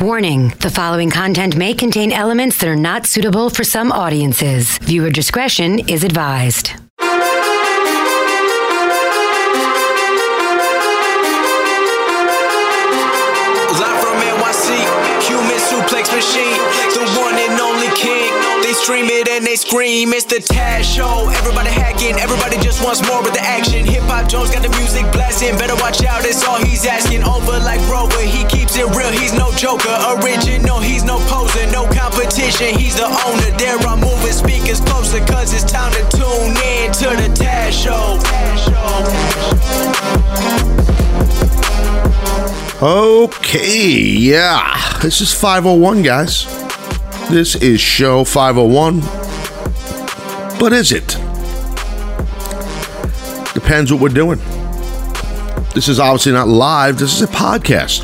Warning the following content may contain elements that are not suitable for some audiences. Viewer discretion is advised. Live from NYC, human suplex machine, stream it and they scream, it's the Taz Show. Everybody hacking, everybody just wants more with the action. Hip Hop Jones got the music blasting, better watch out, that's all he's asking. Over like Rover, he keeps it real, he's no joker. Original, he's no poser, no competition, he's the owner. There I'm moving speakers closer, cause it's time to tune in to the Taz Show. Okay, yeah. This is 501, guys. This is show 501. But is it? Depends what we're doing. This is obviously not live, this is a podcast.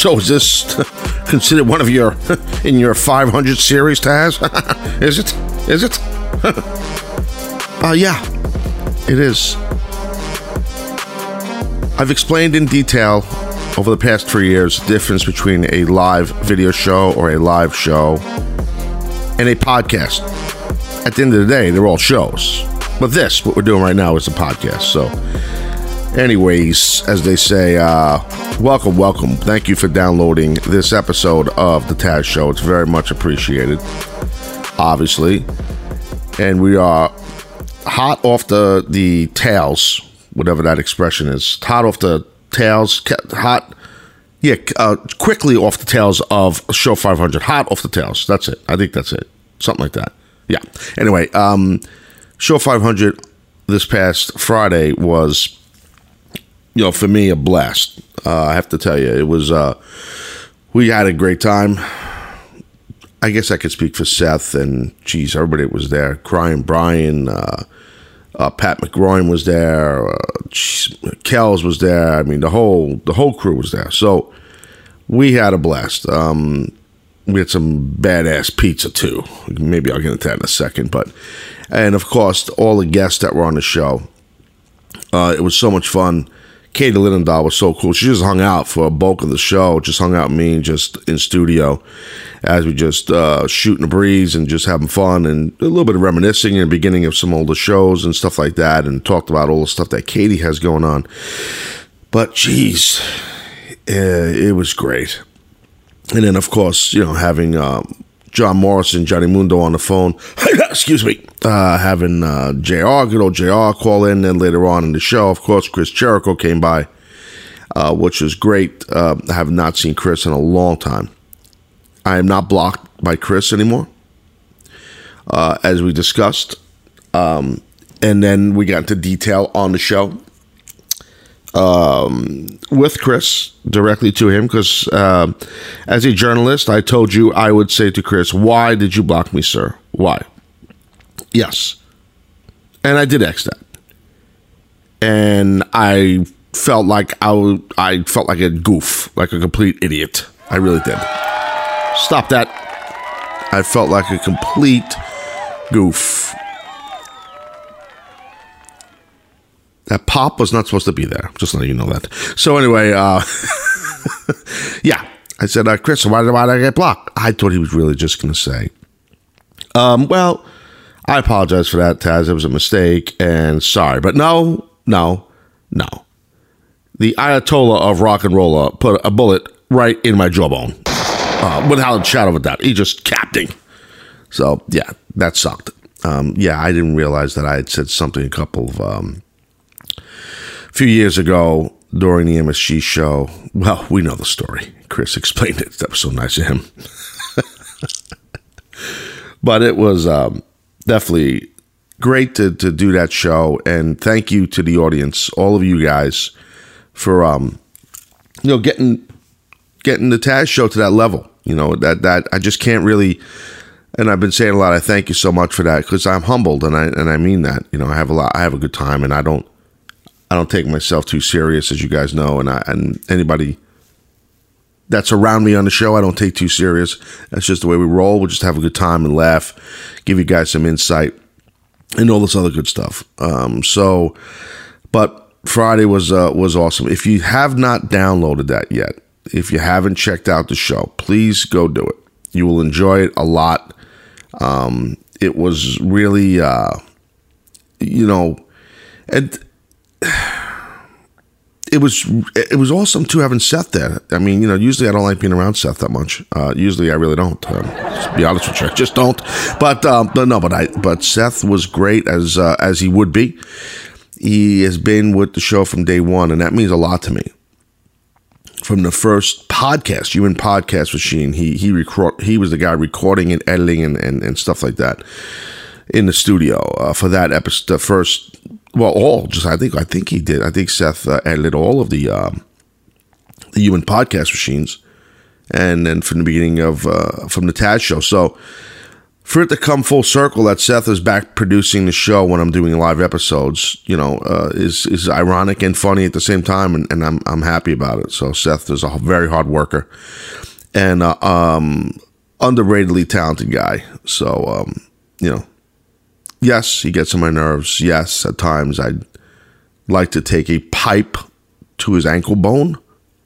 So is this considered one of your in your 500 series, Taz? is it? Is it? uh, yeah, it is. I've explained in detail over the past three years the difference between a live video show or a live show and a podcast. At the end of the day, they're all shows. But this, what we're doing right now, is a podcast. So, anyways, as they say, uh, welcome, welcome. Thank you for downloading this episode of The Taz Show. It's very much appreciated, obviously. And we are hot off the, the tails whatever that expression is. Hot off the tails, hot, yeah, uh, quickly off the tails of show 500. Hot off the tails. That's it. I think that's it. Something like that. Yeah. Anyway, um, show 500 this past Friday was, you know, for me a blast. Uh, I have to tell you, it was. Uh, we had a great time. I guess I could speak for Seth and geez, everybody was there. Crying Brian, uh, uh, Pat McGroin was there. Uh, Kells was there. I mean, the whole the whole crew was there. So we had a blast. Um, we had some badass pizza too. Maybe I'll get into that in a second. But and of course, all the guests that were on the show. Uh, it was so much fun. Katie Linendoll was so cool. She just hung out for a bulk of the show. Just hung out with me just in studio as we just uh, shooting a breeze and just having fun and a little bit of reminiscing in the beginning of some older shows and stuff like that and talked about all the stuff that Katie has going on. But geez, eh, it was great. And then, of course, you know, having um, John Morrison, Johnny Mundo on the phone. Excuse me. Uh, having uh, JR, good old JR call in. Then later on in the show, of course, Chris Jericho came by, uh, which was great. Uh, I have not seen Chris in a long time. I am not blocked by Chris anymore, uh, as we discussed. Um, and then we got into detail on the show um, with Chris directly to him because uh, as a journalist, I told you I would say to Chris, "Why did you block me, sir? Why?" Yes, and I did ask that, and I felt like I, w- I felt like a goof, like a complete idiot. I really did. Stop that. I felt like a complete goof. That pop was not supposed to be there. Just letting you know that. So anyway, uh, yeah, I said, uh, Chris, why did, why did I get blocked? I thought he was really just going to say, um, well, I apologize for that, Taz. It was a mistake, and sorry, but no, no, no. The Ayatollah of rock and roller put a bullet right in my jawbone, uh, without a shadow of a doubt. He just capping. So yeah, that sucked. Um, yeah, I didn't realize that I had said something a couple of um, a few years ago during the MSG show. Well, we know the story. Chris explained it. That was so nice of him. but it was um, definitely great to, to do that show. And thank you to the audience, all of you guys, for um, you know getting getting the Taz show to that level. You know that that I just can't really. And I've been saying a lot. I thank you so much for that because I'm humbled, and I and I mean that. You know, I have a lot. I have a good time, and I don't. I don't take myself too serious, as you guys know, and I and anybody that's around me on the show, I don't take too serious. That's just the way we roll. We'll just have a good time and laugh, give you guys some insight, and all this other good stuff. Um, so, but Friday was uh, was awesome. If you have not downloaded that yet, If you haven't checked out the show, please go do it. You will enjoy it a lot. Um, it was really, uh, you know, and it was it was awesome too having Seth there. I mean, you know, usually I don't like being around Seth that much. Uh, usually I really don't. Um, to be honest with you, I just don't. But um, but no, but I but Seth was great as uh, as he would be. He has been with the show from day one, and that means a lot to me. From the first podcast, human podcast machine, he he record he was the guy recording and editing and, and, and stuff like that in the studio uh, for that episode. The first well, all just I think I think he did. I think Seth uh, edited all of the um, the human podcast machines, and then from the beginning of uh, from the Taz show. So for it to come full circle that Seth is back producing the show when I'm doing live episodes, you know, uh, is is ironic and funny at the same time, and, and I'm I'm happy about it. So Seth is a very hard worker and uh, um, underratedly talented guy. So um, you know yes, he gets on my nerves. Yes, at times I'd like to take a pipe to his ankle bone,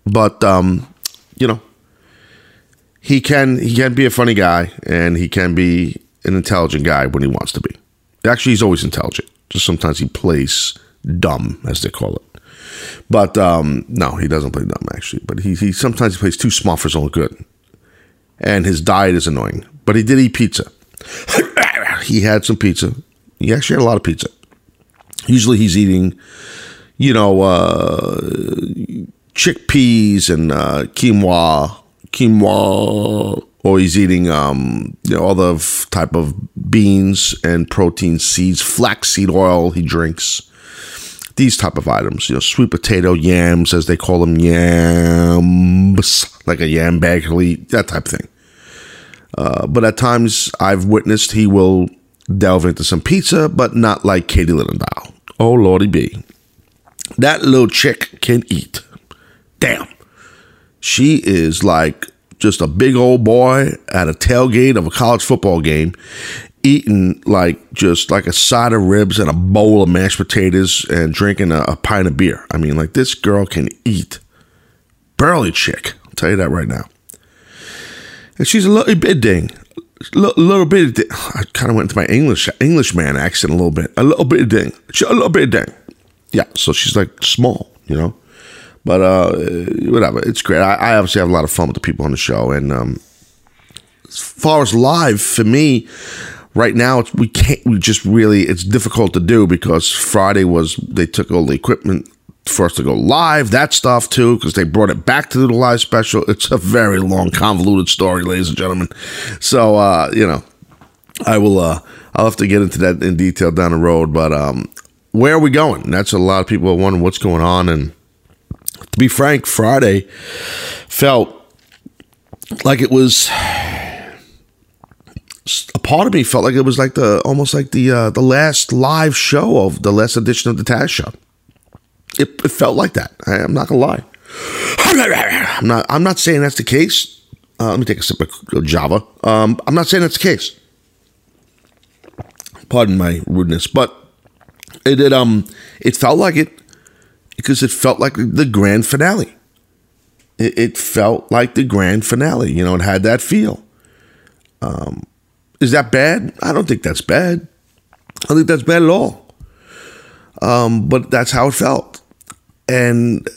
but um, you know, he can he can be a funny guy and he can be an intelligent guy when he wants to be. Actually, he's always intelligent. Just sometimes he plays dumb, as they call it. But um, no, he doesn't play dumb actually. But he, he sometimes he plays too smart for his own good, and his diet is annoying. But he did eat pizza. he had some pizza. He actually had a lot of pizza. Usually he's eating, you know, uh, chickpeas and uh, quinoa, quinoa, or he's eating, um, you know, other type of beans and protein seeds, flaxseed oil. He drinks these type of items, you know, sweet potato yams, as they call them, yams, like a yam bag, that type of thing. Uh, but at times I've witnessed he will delve into some pizza, but not like Katie Linendoll. Oh, Lordy B. That little chick can eat. Damn. She is like just a big old boy at a tailgate of a college football game, eating like just like a side of ribs and a bowl of mashed potatoes and drinking a, a pint of beer. I mean, like this girl can eat. Burly chick. I'll tell you that right now. And she's a little bit ding a little bit. Of, I kind of went into my English Englishman accent a little bit. A little bit of ding. A little bit of ding. Yeah. So she's like small, you know. But uh, whatever. It's great. I, I, obviously have a lot of fun with the people on the show, and um, as far as live for me, right now we can't. We just really it's difficult to do because Friday was they took all the equipment for us to go live, that stuff too, because they brought it back to the live special. It's a very long, convoluted story, ladies and gentlemen. So, uh, you know, I will, uh, I'll have to get into that in detail down the road. But um, where are we going? That's a lot of people are wondering what's going on. And to be frank, Friday felt like it was a part of me felt like it was like the almost like the uh, the last live show of the last edition of the Taz. It, it felt like that. I, am not gonna lie. I'm not. I'm not saying that's the case. Uh, let me take a sip of Java. Um, I'm not saying that's the case. Pardon my rudeness, but it, it um it felt like it because it felt like the grand finale. It, it felt like the grand finale. You know, it had that feel. Um, is that bad? I don't think that's bad. I think that's bad at all. Um, but that's how it felt. And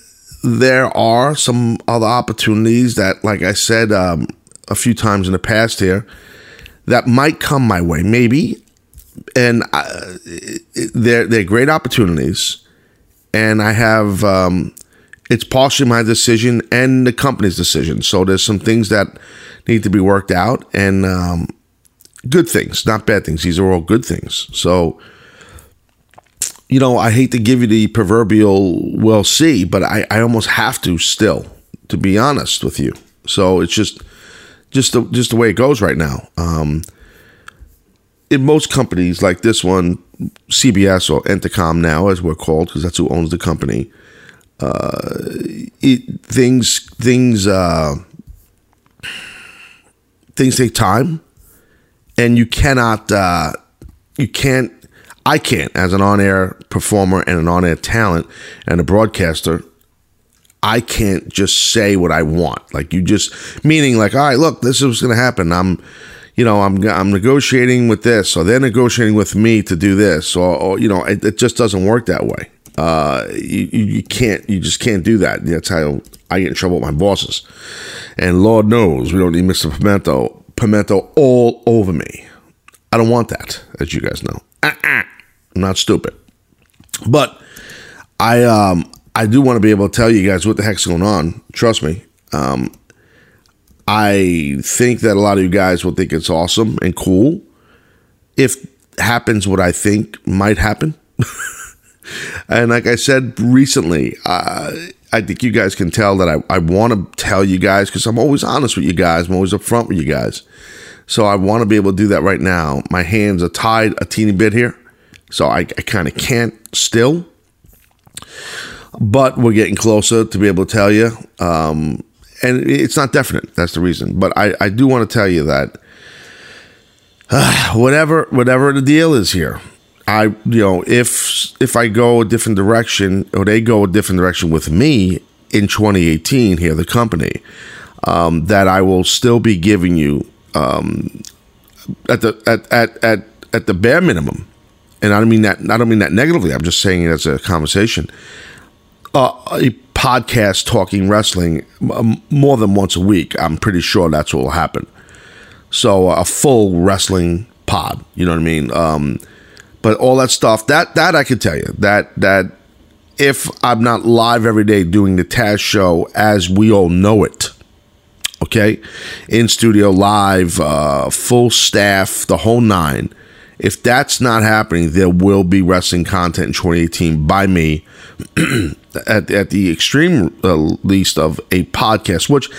there are some other opportunities that, like I said um, a few times in the past here, that might come my way, maybe. And I, they're they're great opportunities, and I have um, it's partially my decision and the company's decision. So there's some things that need to be worked out, and um, good things, not bad things. These are all good things. So you know, I hate to give you the proverbial we'll see, but I, I almost have to still, to be honest with you. So it's just just the, just the way it goes right now. Um, in most companies like this one, CBS or Entercom now, as we're called, because that's who owns the company. Uh, it, things things uh, things take time, and you cannot uh, you can't I can't, as an on air performer and an on air talent and a broadcaster, I can't just say what I want. Like you just meaning like, all right, look, this is what's going to happen. I'm, you know, I'm I'm negotiating with this, or they're negotiating with me to do this, or, or you know, it, it, just doesn't work that way. Uh, you, you can't, you just can't do that. That's how I get in trouble with my bosses. And Lord knows we don't need Mr. Pimento, Pimento all over me. I don't want that, as you guys know. Uh-uh. I'm not stupid, but I um I do want to be able to tell you guys what the heck's going on. Trust me. Um, I think that a lot of you guys will think it's awesome and cool if happens what I think might happen. and like I said recently, uh, I think you guys can tell that I, I want to tell you guys because I'm always honest with you guys. I'm always upfront with you guys. So I want to be able to do that right now. My hands are tied a teeny bit here. So I, I kind of can't still. But we're getting closer to be able to tell you. Um, and it's not definite. That's the reason. But I, I do want to tell you that uh, whatever whatever the deal is here, I you know if if I go a different direction or they go a different direction with me in 2018 here, the company, um, that I will still be giving you um, at the at, at at at the bare minimum, and I don't mean that I don't mean that negatively. I'm just saying it as a conversation. Uh, a podcast talking wrestling um, more than once a week. I'm pretty sure that's what will happen. So a full wrestling pod, you know what I mean? Um, but all that stuff that that I can tell you that that if I'm not live every day doing the Taz show as we all know it, okay, in studio live, uh, full staff, the whole nine. If that's not happening, there will be wrestling content in 2018 by me at, at the extreme uh, least of a podcast. Which,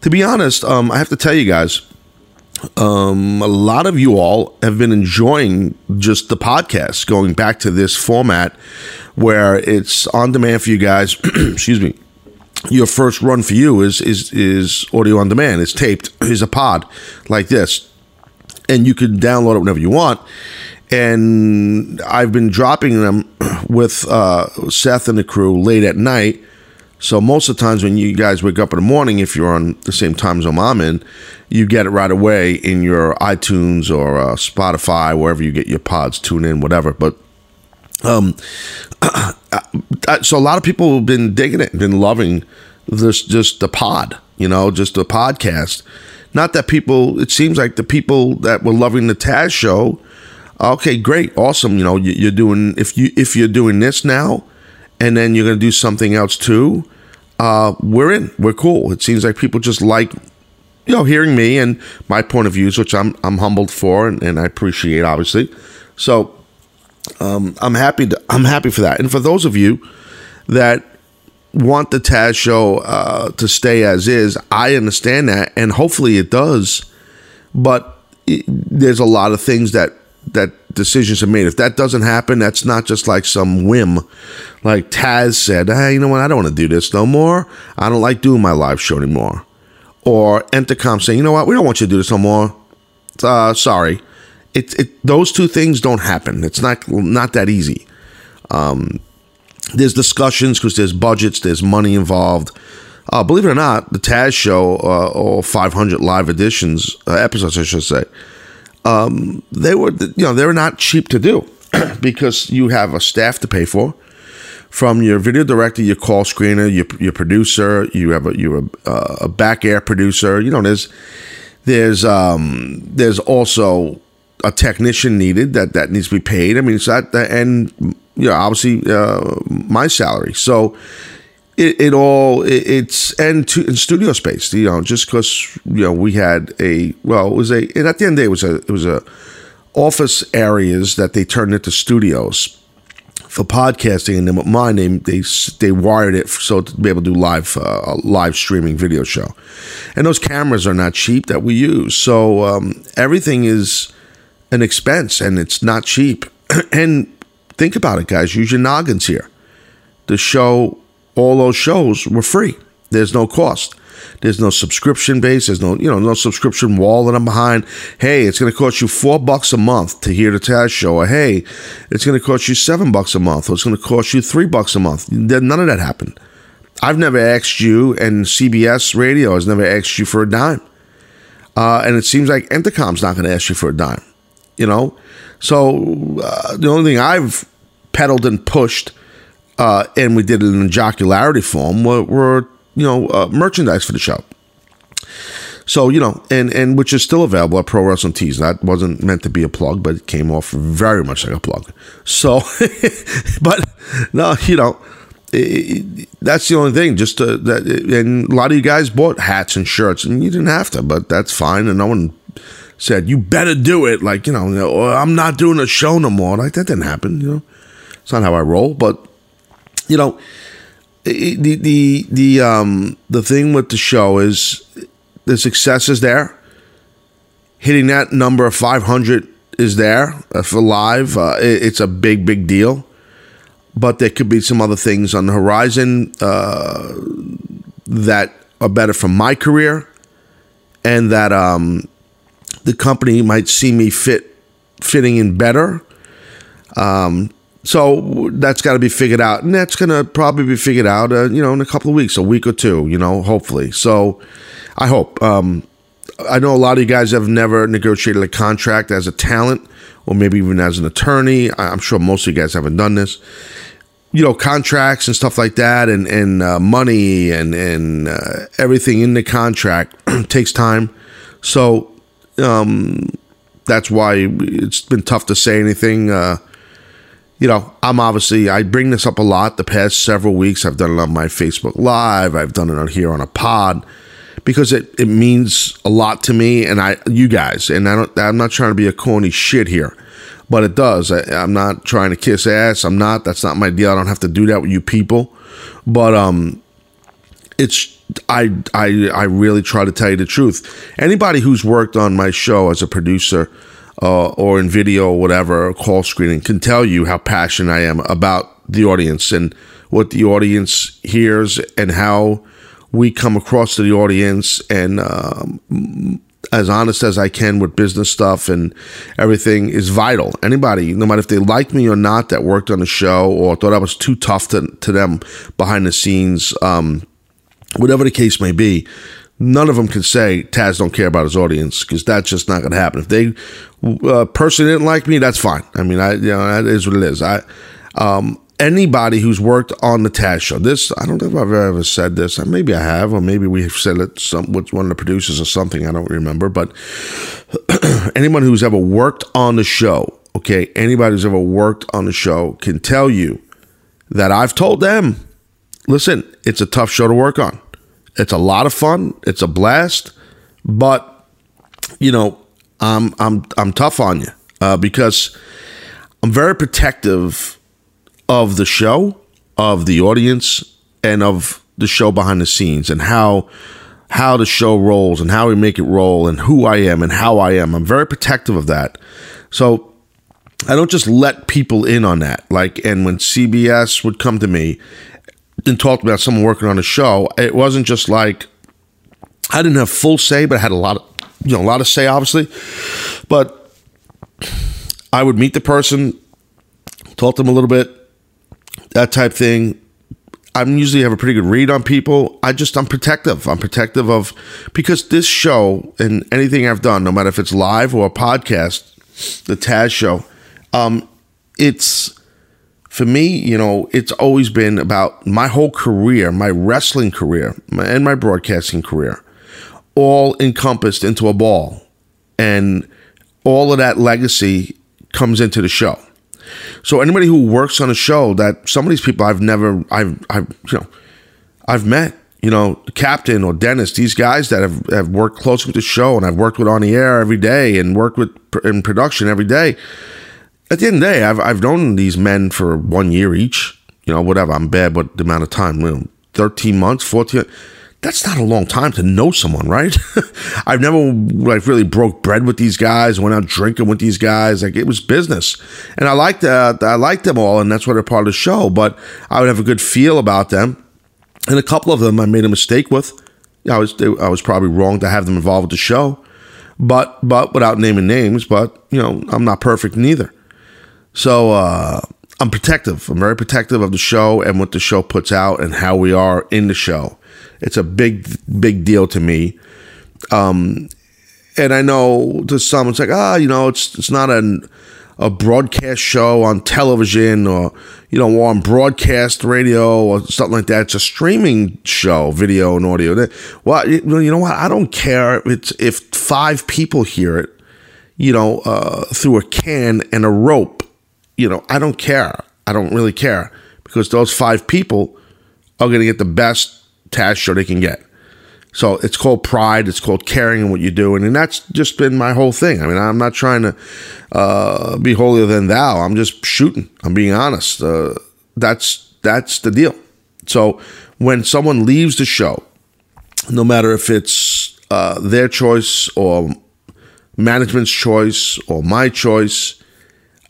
to be honest, um, I have to tell you guys um, a lot of you all have been enjoying just the podcast, going back to this format where it's on demand for you guys. excuse me. Your first run for you is is is audio on demand. It's taped. Is a pod like this, and you can download it whenever you want. And I've been dropping them with uh, Seth and the crew late at night so most of the times when you guys wake up in the morning, if you're on the same time zone I'm in, you get it right away in your iTunes or uh, Spotify, wherever you get your pods, tune in, whatever. But um, so a lot of people have been digging it, been loving this, just the pod, you know, just the podcast. Not that people, it seems like the people that were loving the Taz show. Okay, great, awesome. You know, you're doing if you if you're doing this now and then you're to do something else too, uh, we're in. We're cool. It seems like people just like, you know, hearing me and my point of views, which I'm I'm humbled for and, and I appreciate, obviously. So um, I'm happy. To, I'm happy for that. And for those of you that want the Taz show uh, to stay as is, I understand that, and hopefully it does. But it, there's a lot of things that that decisions are made. If that doesn't happen, that's not just like some whim. Like Taz said, hey, you know what? I don't want to do this no more. I don't like doing my live show anymore. Or Entercom saying, you know what? We don't want you to do this no more. Uh, sorry. It, it, those two things don't happen. It's not not that easy. Um, there's discussions because there's budgets, there's money involved. Uh, believe it or not, the Taz show, uh, all 500 live editions, uh, episodes, I should say, um, they were you know they're not cheap to do because you have a staff to pay for from your video director, your call screener, your your producer, you have a you're a, a back air producer. You know, there's there's um there's also a technician needed that that needs to be paid. I mean, it's that and you know obviously uh, my salary. So it, it all it, it's and to in studio space you know just because you know we had a well it was a and at the end of the day it was a it was a office areas that they turned into studios for podcasting and then with mine they they, they wired it so to be able to do live uh, live streaming video show and those cameras are not cheap that we use so um, everything is an expense and it's not cheap and think about it guys use your noggins here the show all those shows were free. There's no cost. There's no subscription base. There's no, you know, no subscription wall that I'm behind. Hey, it's going to cost you four bucks a month to hear the Taz show. Or hey, it's going to cost you seven bucks a month. Or it's going to cost you three bucks a month. None of that happened. I've never asked you, and CBS Radio has never asked you for a dime. Uh, and it seems like Entercom's not going to ask you for a dime, you know? So uh, the only thing I've peddled and pushed, uh, and we did it in jocularity form, were, were you know, uh, merchandise for the show. So you know, and and which is still available at Pro Wrestling Tees. That wasn't meant to be a plug, but it came off very much like a plug. So, but no, you know, it, that's the only thing. Just to, that, and a lot of you guys bought hats and shirts, and you didn't have to, but that's fine. And no one said you better do it. Like you know, I'm not doing a show no more. Like that didn't happen. You know, it's not how I roll. But you know, the the the um the thing with the show is the success is there. Hitting that number of 500 is there uh, for live. Uh, it, it's a big, big deal. But there could be some other things on the horizon uh, that are better for my career, and that um, the company might see me fit fitting in better. Um, so that's got to be figured out, and that's to probably be figured out, uh, you know, in a couple of weeks, a week or two, you know, hopefully. So I hope. Um, I know a lot of you guys have never negotiated a contract as a talent or maybe even as an attorney. I'm sure most of you guys haven't done this. You know, contracts and stuff like that, and and uh, money and and uh, everything in the contract takes time. So um, that's why it's been tough to say anything. Uh, you know, I'm obviously I bring this up a lot the past several weeks. I've done it on my Facebook Live. I've done it on here on a pod because it, it means a lot to me and I you guys and I don't I'm not trying to be a corny shit here but it does I, I'm not trying to kiss ass I'm not that's not my deal I don't have to do that with you people but um it's I I I really try to tell you the truth anybody who's worked on my show as a producer uh, or in video or whatever or call screening can tell you how passionate I am about the audience and what the audience hears and how we come across to the audience and um, as honest as I can with business stuff and everything is vital. Anybody, no matter if they liked me or not, that worked on the show or thought I was too tough to, to them behind the scenes, um, whatever the case may be, none of them can say Taz don't care about his audience because that's just not going to happen. If they uh, personally didn't like me, that's fine. I mean, I you know that is what it is. I um, anybody who's worked on the Taz show. This I don't know if I've ever said this. Maybe I have, or maybe we've said it some with one of the producers or something. I don't remember. But anyone who's ever worked on the show, okay, anybody who's ever worked on the show can tell you that I've told them, listen, it's a tough show to work on. It's a lot of fun. It's a blast, but you know, I'm I'm I'm tough on you uh, because I'm very protective of the show, of the audience, and of the show behind the scenes and how how the show rolls and how we make it roll and who I am and how I am. I'm very protective of that. So I don't just let people in on that. Like, and when CBS would come to me and talk about someone working on a show, it wasn't just like I didn't have full say, but I had a lot of you know a lot of say, obviously. But I would meet the person, talk to them a little bit, that type thing. I'm usually have a pretty good read on people. I just I'm protective. I'm protective of because this show and anything I've done, no matter if it's live or a podcast, the Taz show, um, it's for me, you know, it's always been about my whole career, my wrestling career, and my broadcasting career, all encompassed into a ball, and all of that legacy comes into the show. So anybody who works on a show that some of these people I've never I've I've you know I've met you know Captain or Dennis these guys that have, have worked closely with the show and I've worked with on the air every day and worked with in production every day. At the end of the day, I've I've known these men for one year each. You know, whatever. I'm bad, but the amount of time, you know, thirteen months, fourteen that's not a long time to know someone, right? I've never like really broke bread with these guys, went out drinking with these guys. Like it was business, and I liked uh, I liked them all, and that's why they're part of the show. But I would have a good feel about them, and a couple of them I made a mistake with. I was I was probably wrong to have them involved with the show, but but without naming names. But you know I'm not perfect neither. So uh, I'm protective. I'm very protective of the show and what the show puts out and how we are in the show. It's a big, big deal to me. Um, and I know to some it's like, ah, you know, it's it's not an a broadcast show on television or you know on broadcast radio or something like that. It's a streaming show, video and audio. Well, you know what? I don't care if it's if five people hear it, you know, uh, through a can and a rope. You know, I don't care. I don't really care because those five people are going to get the best Taz show they can get. So it's called pride. It's called caring in what you're doing, and that's just been my whole thing. I mean, I'm not trying to uh, be holier than thou. I'm just shooting. I'm being honest. Uh, that's that's the deal. So when someone leaves the show, no matter if it's uh, their choice or management's choice or my choice,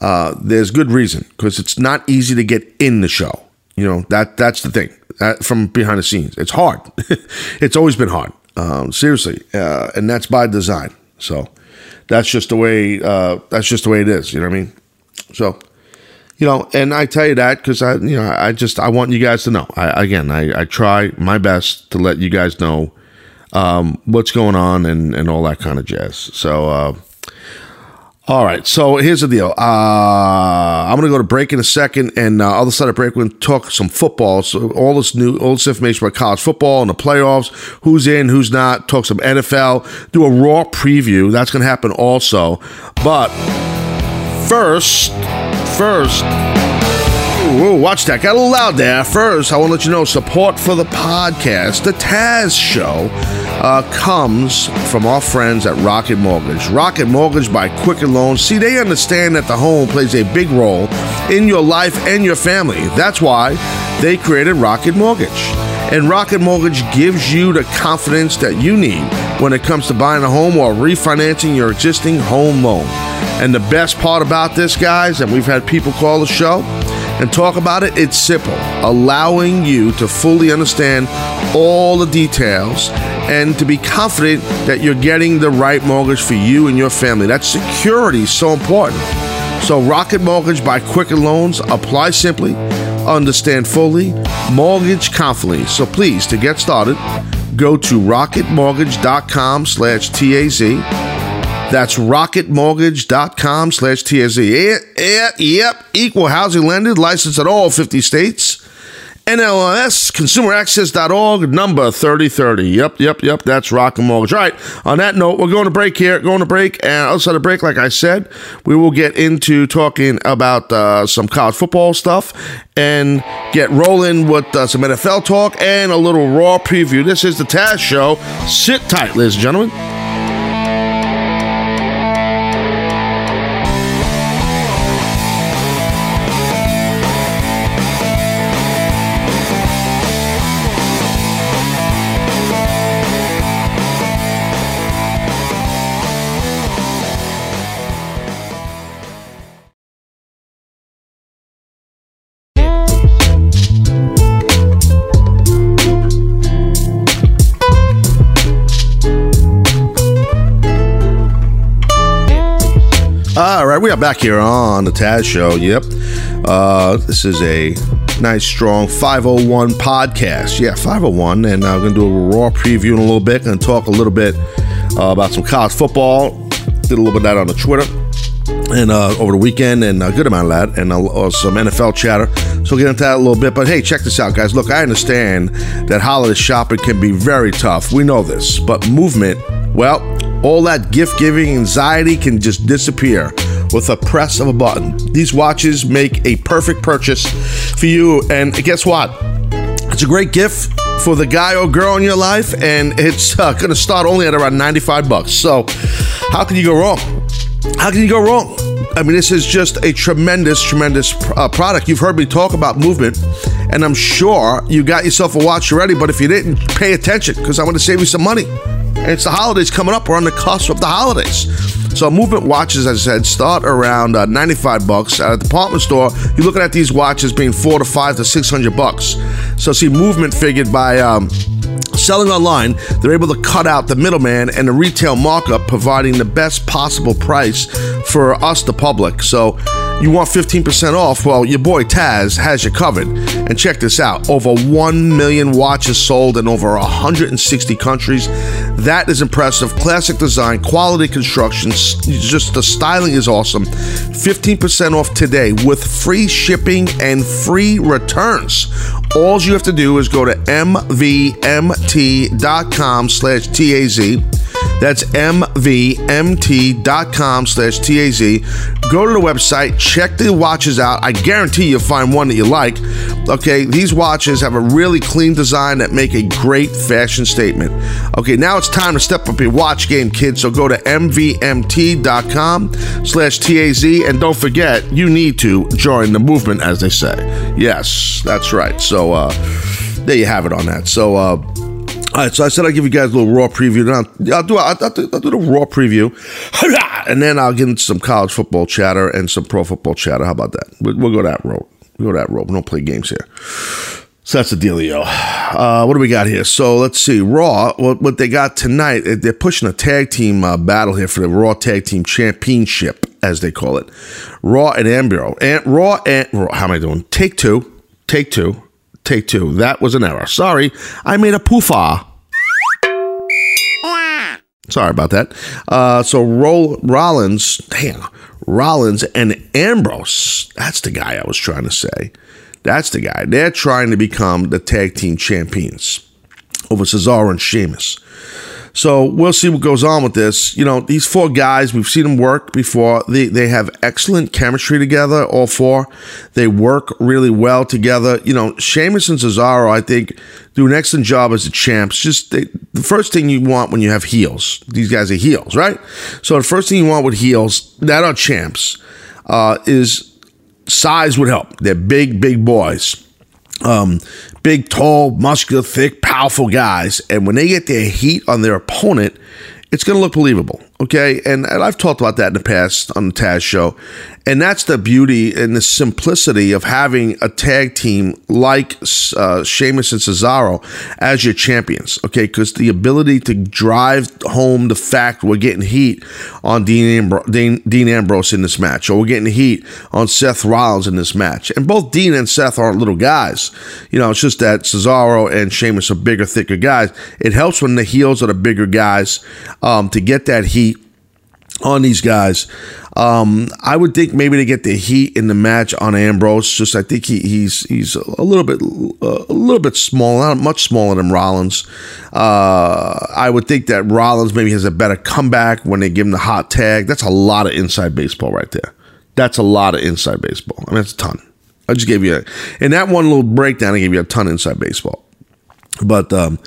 uh, there's good reason because it's not easy to get in the show. You know that that's the thing uh, from behind the scenes. It's hard. it's always been hard. Um, seriously, uh, and that's by design. So that's just the way. Uh, that's just the way it is. You know what I mean? So you know, and I tell you that because I, you know, I just I want you guys to know. I, again, I, I try my best to let you guys know um, what's going on and and all that kind of jazz. So uh, all right, so here's the deal. Uh, I'm going to go to break in a second, and uh, other side of break, we're going to talk some football. So all this new, all this information about college football and the playoffs, who's in, who's not. Talk some NFL. Do a raw preview. That's going to happen also. But first, first. Ooh, watch that. Got a little loud there. First, I want to let you know support for the podcast, The Taz Show, uh, comes from our friends at Rocket Mortgage. Rocket Mortgage by Quicken Loans. See, they understand that the home plays a big role in your life and your family. That's why they created Rocket Mortgage. And Rocket Mortgage gives you the confidence that you need when it comes to buying a home or refinancing your existing home loan. And the best part about this, guys, and we've had people call the show, and talk about it, it's simple. Allowing you to fully understand all the details and to be confident that you're getting the right mortgage for you and your family. That security is so important. So, Rocket Mortgage by Quicken Loans, apply simply, understand fully, mortgage confidently. So, please, to get started, go to rocketmortgage.com slash TAZ that's rocketmortgage.com slash TSE. Yep, equal housing lender, licensed at all 50 states. NMLS, consumeraccess.org, number 3030. Yep, yep, yep, that's Rocket Mortgage. All right, on that note, we're going to break here, going to break, and outside of break, like I said, we will get into talking about uh, some college football stuff and get rolling with uh, some NFL talk and a little Raw preview. This is the Taz Show. Sit tight, ladies and gentlemen. Right, we are back here on the Taz Show. Yep. Uh, this is a nice, strong 501 podcast. Yeah, 501. And I'm going to do a raw preview in a little bit. and talk a little bit uh, about some college football. Did a little bit of that on the Twitter and uh, over the weekend, and a good amount of that, and uh, some NFL chatter. So we'll get into that a little bit. But hey, check this out, guys. Look, I understand that holiday shopping can be very tough. We know this, but movement, well, all that gift giving anxiety can just disappear with a press of a button. These watches make a perfect purchase for you. And guess what? It's a great gift for the guy or girl in your life, and it's uh, going to start only at around 95 bucks. So, how can you go wrong? How can you go wrong? I mean, this is just a tremendous, tremendous uh, product. You've heard me talk about movement, and I'm sure you got yourself a watch already. But if you didn't, pay attention because I want to save you some money. And it's the holidays coming up. We're on the cusp of the holidays. So movement watches, as I said, start around uh, 95 bucks at a department store. You're looking at these watches being four to five to 600 bucks. So see, movement figured by. Um, selling online, they're able to cut out the middleman and the retail markup, providing the best possible price for us, the public. So You want 15% off? Well, your boy Taz has you covered. And check this out over 1 million watches sold in over 160 countries. That is impressive. Classic design, quality construction, just the styling is awesome. 15% off today with free shipping and free returns. All you have to do is go to mvmt.com slash TAZ. That's mvmt.com slash TAZ. Go to the website, check the watches out. I guarantee you'll find one that you like. Okay, these watches have a really clean design that make a great fashion statement. Okay, now it's time to step up your watch game, kids. So go to mvmt.com slash TAZ and don't forget, you need to join the movement, as they say. Yes, that's right. So uh, there you have it on that. So uh, all right, so I said I'd give you guys a little raw preview. Now I'll do I'll, I'll, do, I'll do the raw preview, and then I'll get into some college football chatter and some pro football chatter. How about that? We'll, we'll go that road. We'll go that road. We don't play games here. So that's the dealio. Uh, what do we got here? So let's see. Raw, what, what they got tonight, they're pushing a tag team uh, battle here for the Raw Tag Team Championship, as they call it. Raw and Ambro. And Raw and Raw, how am I doing? Take two. Take two. Take two. That was an error. Sorry. I made a poofa. Sorry about that. Uh, so Roll, Rollins, damn, Rollins and Ambrose. That's the guy I was trying to say. That's the guy. They're trying to become the tag team champions over Cesaro and Sheamus. So we'll see what goes on with this. You know, these four guys, we've seen them work before. They, they have excellent chemistry together, all four. They work really well together. You know, Sheamus and Cesaro, I think, do an excellent job as the champs. Just they, the first thing you want when you have heels, these guys are heels, right? So the first thing you want with heels that are champs uh, is size would help. They're big, big boys um, big, tall, muscular, thick, powerful guys. And when they get their heat on their opponent, it's going to look believable. Okay. And, and, I've talked about that in the past on the Taz show. And that's the beauty and the simplicity of having a tag team like uh, Sheamus and Cesaro as your champions. Okay. Because the ability to drive home the fact we're getting heat on Dean, Dean, Dean Ambrose in this match, or we're getting heat on Seth Rollins in this match. And both Dean and Seth aren't little guys. You know, it's just that Cesaro and Sheamus are bigger, thicker guys. It helps when the heels are the bigger guys um, to get that heat on these guys. Um, I would think maybe to get the heat in the match on Ambrose. Just I think he, he's he's a little bit uh, a little bit smaller, not much smaller than Rollins. Uh, I would think that Rollins maybe has a better comeback when they give him the hot tag. That's a lot of inside baseball right there. That's a lot of inside baseball. I mean, that's a ton. I just gave you a, in that one little breakdown. I gave you a ton of inside baseball, but. Um,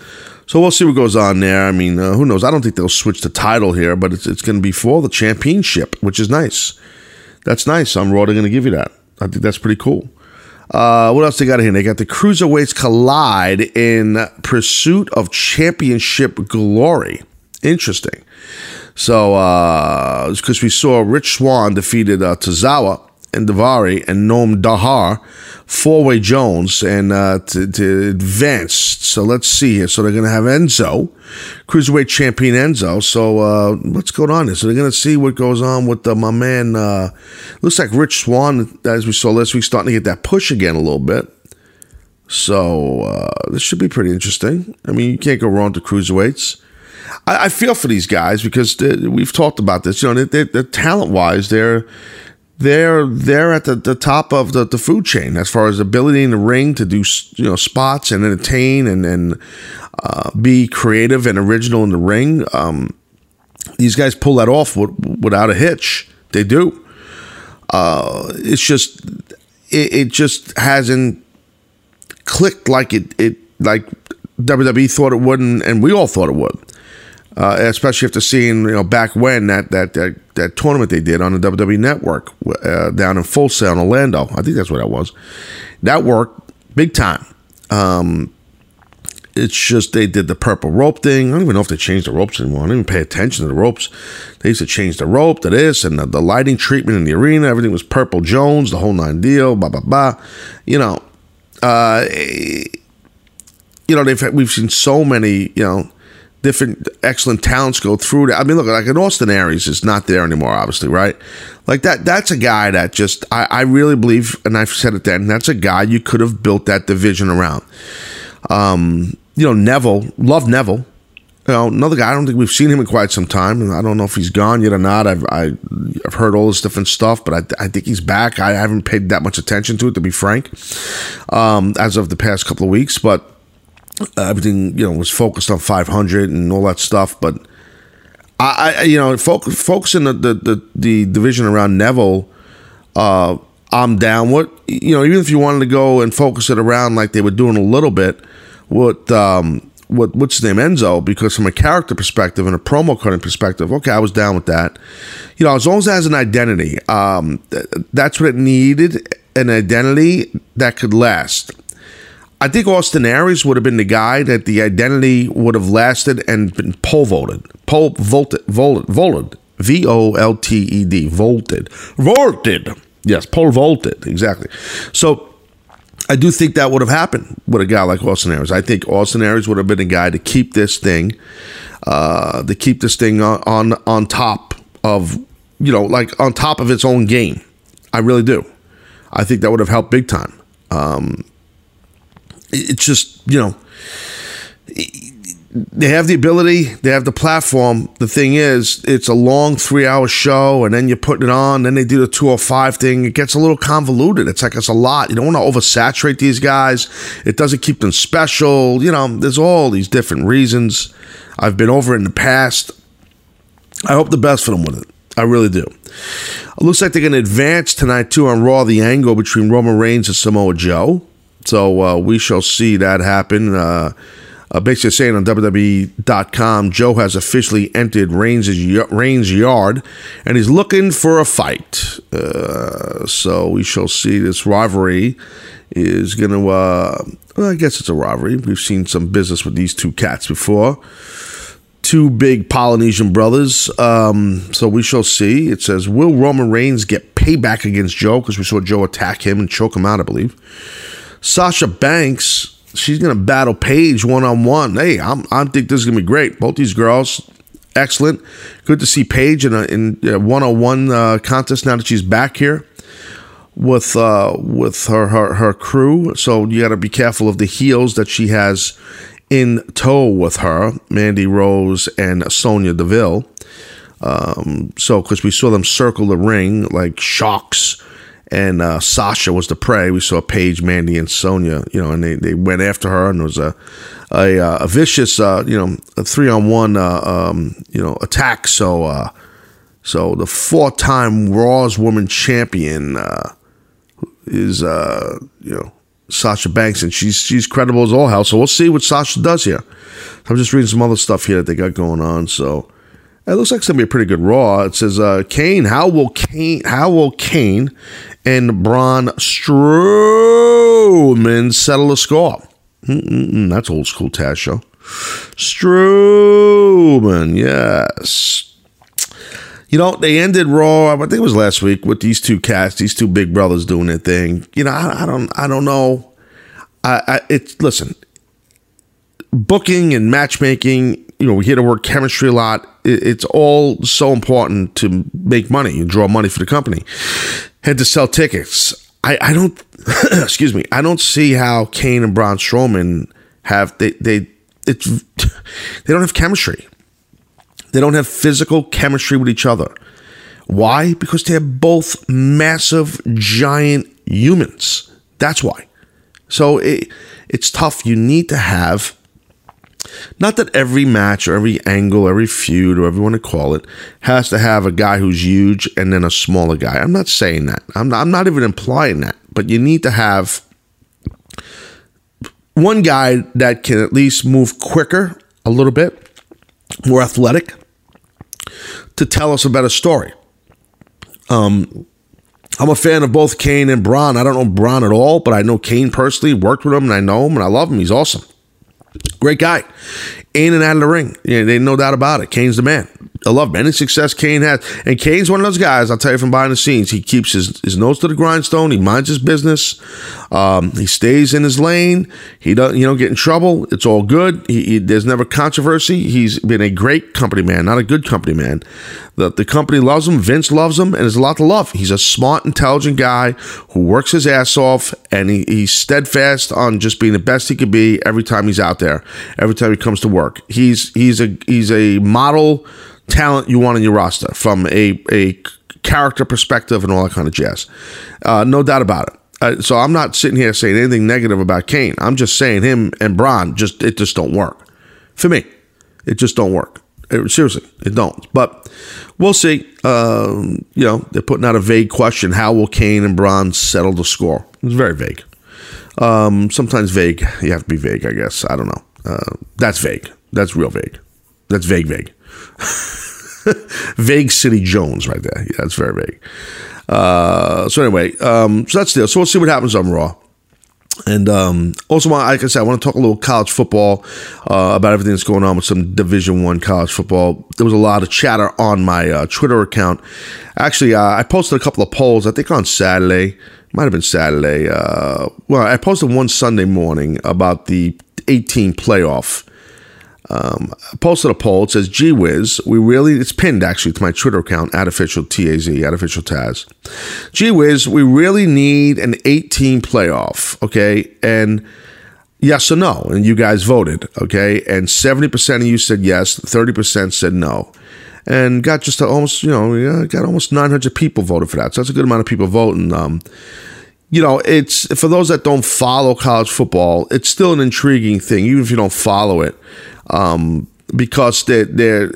so we'll see what goes on there. I mean, uh, who knows? I don't think they'll switch the title here, but it's, it's going to be for the championship, which is nice. That's nice. I'm Raw. going to give you that. I think that's pretty cool. Uh, what else they got here? They got the cruiserweights collide in pursuit of championship glory. Interesting. So, because uh, we saw Rich Swann defeated uh, Tozawa and Daivari and Noam Dar, four way Jones, and uh, to, to advance. So let's see here. So they're going to have Enzo, cruiserweight champion Enzo. So uh, what's going on here? So they're going to see what goes on with uh, my man. Uh, looks like Rich Swann, as we saw last week, starting to get that push again a little bit. So uh, this should be pretty interesting. I mean, you can't go wrong to cruiserweights. I, feel for these guys because we've talked about this. You know, they're, they're talent wise, they're they're they're at the, the top of the, the food chain as far as ability in the ring to do you know spots and entertain and and uh, be creative and original in the ring. Um, these guys pull that off without a hitch. They do. Uh, it's just it, it just hasn't clicked like it it like WWE thought it would and, and we all thought it would uh, especially after seeing you know back when that that that, that tournament they did on the WWE Network uh, down in Full Sail in Orlando. I think that's what that was. That worked big time. Um, it's just they did the purple rope thing. I don't even know if they changed the ropes anymore. I didn't even pay attention to the ropes. They used to change the rope to this and the, the lighting treatment in the arena. Everything was purple Jones, the whole nine deal. Blah blah blah. You know, uh, you know they've we've seen so many you know different excellent talents go through. I mean, look, like an Austin Aries is not there anymore, obviously, right? Like that, that's a guy that just, I, I really believe, and I've said it then, that's a guy you could have built that division around. Um, you know, Neville, love Neville. You know, another guy. I don't think we've seen him in quite some time, and I don't know if he's gone yet or not. I've I, have i have heard all this different stuff, but I, I think he's back. I haven't paid that much attention to it, to be frank, um, as of the past couple of weeks. But everything you know was focused on 500 and all that stuff. But I, I you know, focus, focusing the, the, the the division around Neville. Uh, I'm down. What you know, even if you wanted to go and focus it around like they were doing a little bit, what um, what what's his name Enzo because from a character perspective and a promo cutting perspective, okay, I was down with that. You know, as long as it has an identity, um, th- that's what it needed an identity that could last. I think Austin Aries would have been the guy that the identity would have lasted and been pole voted, pole voted, voted, voted, V O L T E D, volted, volted. Yes, pole vaulted, exactly. So I do think that would have happened with a guy like Austin Aries. I think Austin Aries would have been a guy to keep this thing, uh, to keep this thing on, on on top of, you know, like on top of its own game. I really do. I think that would have helped big time. Um, it's just you know they have the ability, they have the platform. The thing is, it's a long three hour show, and then you're putting it on, then they do the 205 thing. It gets a little convoluted. It's like it's a lot. You don't want to oversaturate these guys. It doesn't keep them special. You know, there's all these different reasons. I've been over in the past. I hope the best for them with it. I really do. It looks like they're going to advance tonight, too, on Raw, the angle between Roman Reigns and Samoa Joe. So uh, we shall see that happen. Uh, uh, basically saying on WWE.com, Joe has officially entered Reigns' Reigns' yard and he's looking for a fight. Uh, so we shall see. This rivalry is going to, uh, well, I guess it's a rivalry. We've seen some business with these two cats before. Two big Polynesian brothers. Um, so we shall see. It says, Will Roman Reigns get payback against Joe? Because we saw Joe attack him and choke him out, I believe. Sasha Banks she's gonna battle Paige one on one. Hey, I'm I think this is gonna be great. Both these girls, excellent. Good to see Paige in a in one on one contest now that she's back here with uh, with her, her her crew. So you got to be careful of the heels that she has in tow with her, Mandy Rose and Sonya Deville. Um, so because we saw them circle the ring like sharks and uh, Sasha was the prey. We saw Paige, Mandy, and Sonya, you know, and they, they went after her, and it was a a, uh, a vicious, uh, you know, three on one, uh, um, you know, attack. So, uh, so the four time Raw's Woman Champion uh, is, you know, Sasha Banks, and she's she's credible as all hell. So we'll see what Sasha does here. I'm just reading some other stuff here that they got going on. So. It looks like it's gonna be a pretty good Raw. It says, uh, "Kane, how will Kane, how will Kane and Braun Strowman settle the score. Mm-mm-mm, that's old school Taz show. Strowman, yes. You know, they ended Raw. I think it was last week with these two cats, these two big brothers doing their thing. You know, I, I don't, I don't know. I, I, it's listen, booking and matchmaking. You know, we hear the word chemistry a lot. It's all so important to make money and draw money for the company had to sell tickets. I, I don't excuse me. I don't see how Kane and Braun Strowman have they they it's they don't have chemistry. They don't have physical chemistry with each other. Why? Because they're both massive, giant humans. That's why. So it, it's tough. You need to have not that every match or every angle, every feud, or whatever you want to call it, has to have a guy who's huge and then a smaller guy. I'm not saying that. I'm not, I'm not even implying that. But you need to have one guy that can at least move quicker a little bit, more athletic, to tell us a better story. Um, I'm a fan of both Kane and Braun. I don't know Braun at all, but I know Kane personally, worked with him, and I know him, and I love him. He's awesome. Great guy. In and out of the ring. Yeah, they no doubt about it. Kane's the man. I love any success Kane has. And Kane's one of those guys, I'll tell you from behind the scenes, he keeps his, his nose to the grindstone. He minds his business. Um, he stays in his lane. He doesn't, you know, get in trouble. It's all good. He, he, there's never controversy. He's been a great company man, not a good company man. The, the company loves him. Vince loves him, and there's a lot to love. He's a smart, intelligent guy who works his ass off, and he, he's steadfast on just being the best he could be every time he's out there, every time he comes to work. He's he's a he's a model talent you want on your roster from a, a character perspective and all that kind of jazz. Uh, no doubt about it. Uh, so I'm not sitting here saying anything negative about Kane. I'm just saying him and Braun just it just don't work for me. It just don't work. It, seriously, it don't. But we'll see. Um, you know, they're putting out a vague question: How will Kane and Braun settle the score? It's very vague. Um, sometimes vague. You have to be vague, I guess. I don't know. Uh, that's vague. That's real vague. That's vague, vague. vague City Jones right there. Yeah, that's very vague. Uh, so anyway, um, so that's the So we'll see what happens on Raw. And um, also, like I said, I want to talk a little college football uh, about everything that's going on with some Division One college football. There was a lot of chatter on my uh, Twitter account. Actually, uh, I posted a couple of polls. I think on Saturday, might have been Saturday. Uh, well, I posted one Sunday morning about the 18 playoff um, posted a poll. It says, "Gee whiz, we really." It's pinned actually to my Twitter account at official Taz at official Taz. Gee whiz, we really need an 18 playoff. Okay, and yes or no, and you guys voted. Okay, and 70 percent of you said yes, 30 percent said no. And got just almost, you know, got almost 900 people voted for that. So that's a good amount of people voting. Um, you know, it's for those that don't follow college football, it's still an intriguing thing, even if you don't follow it um, because they're, they're,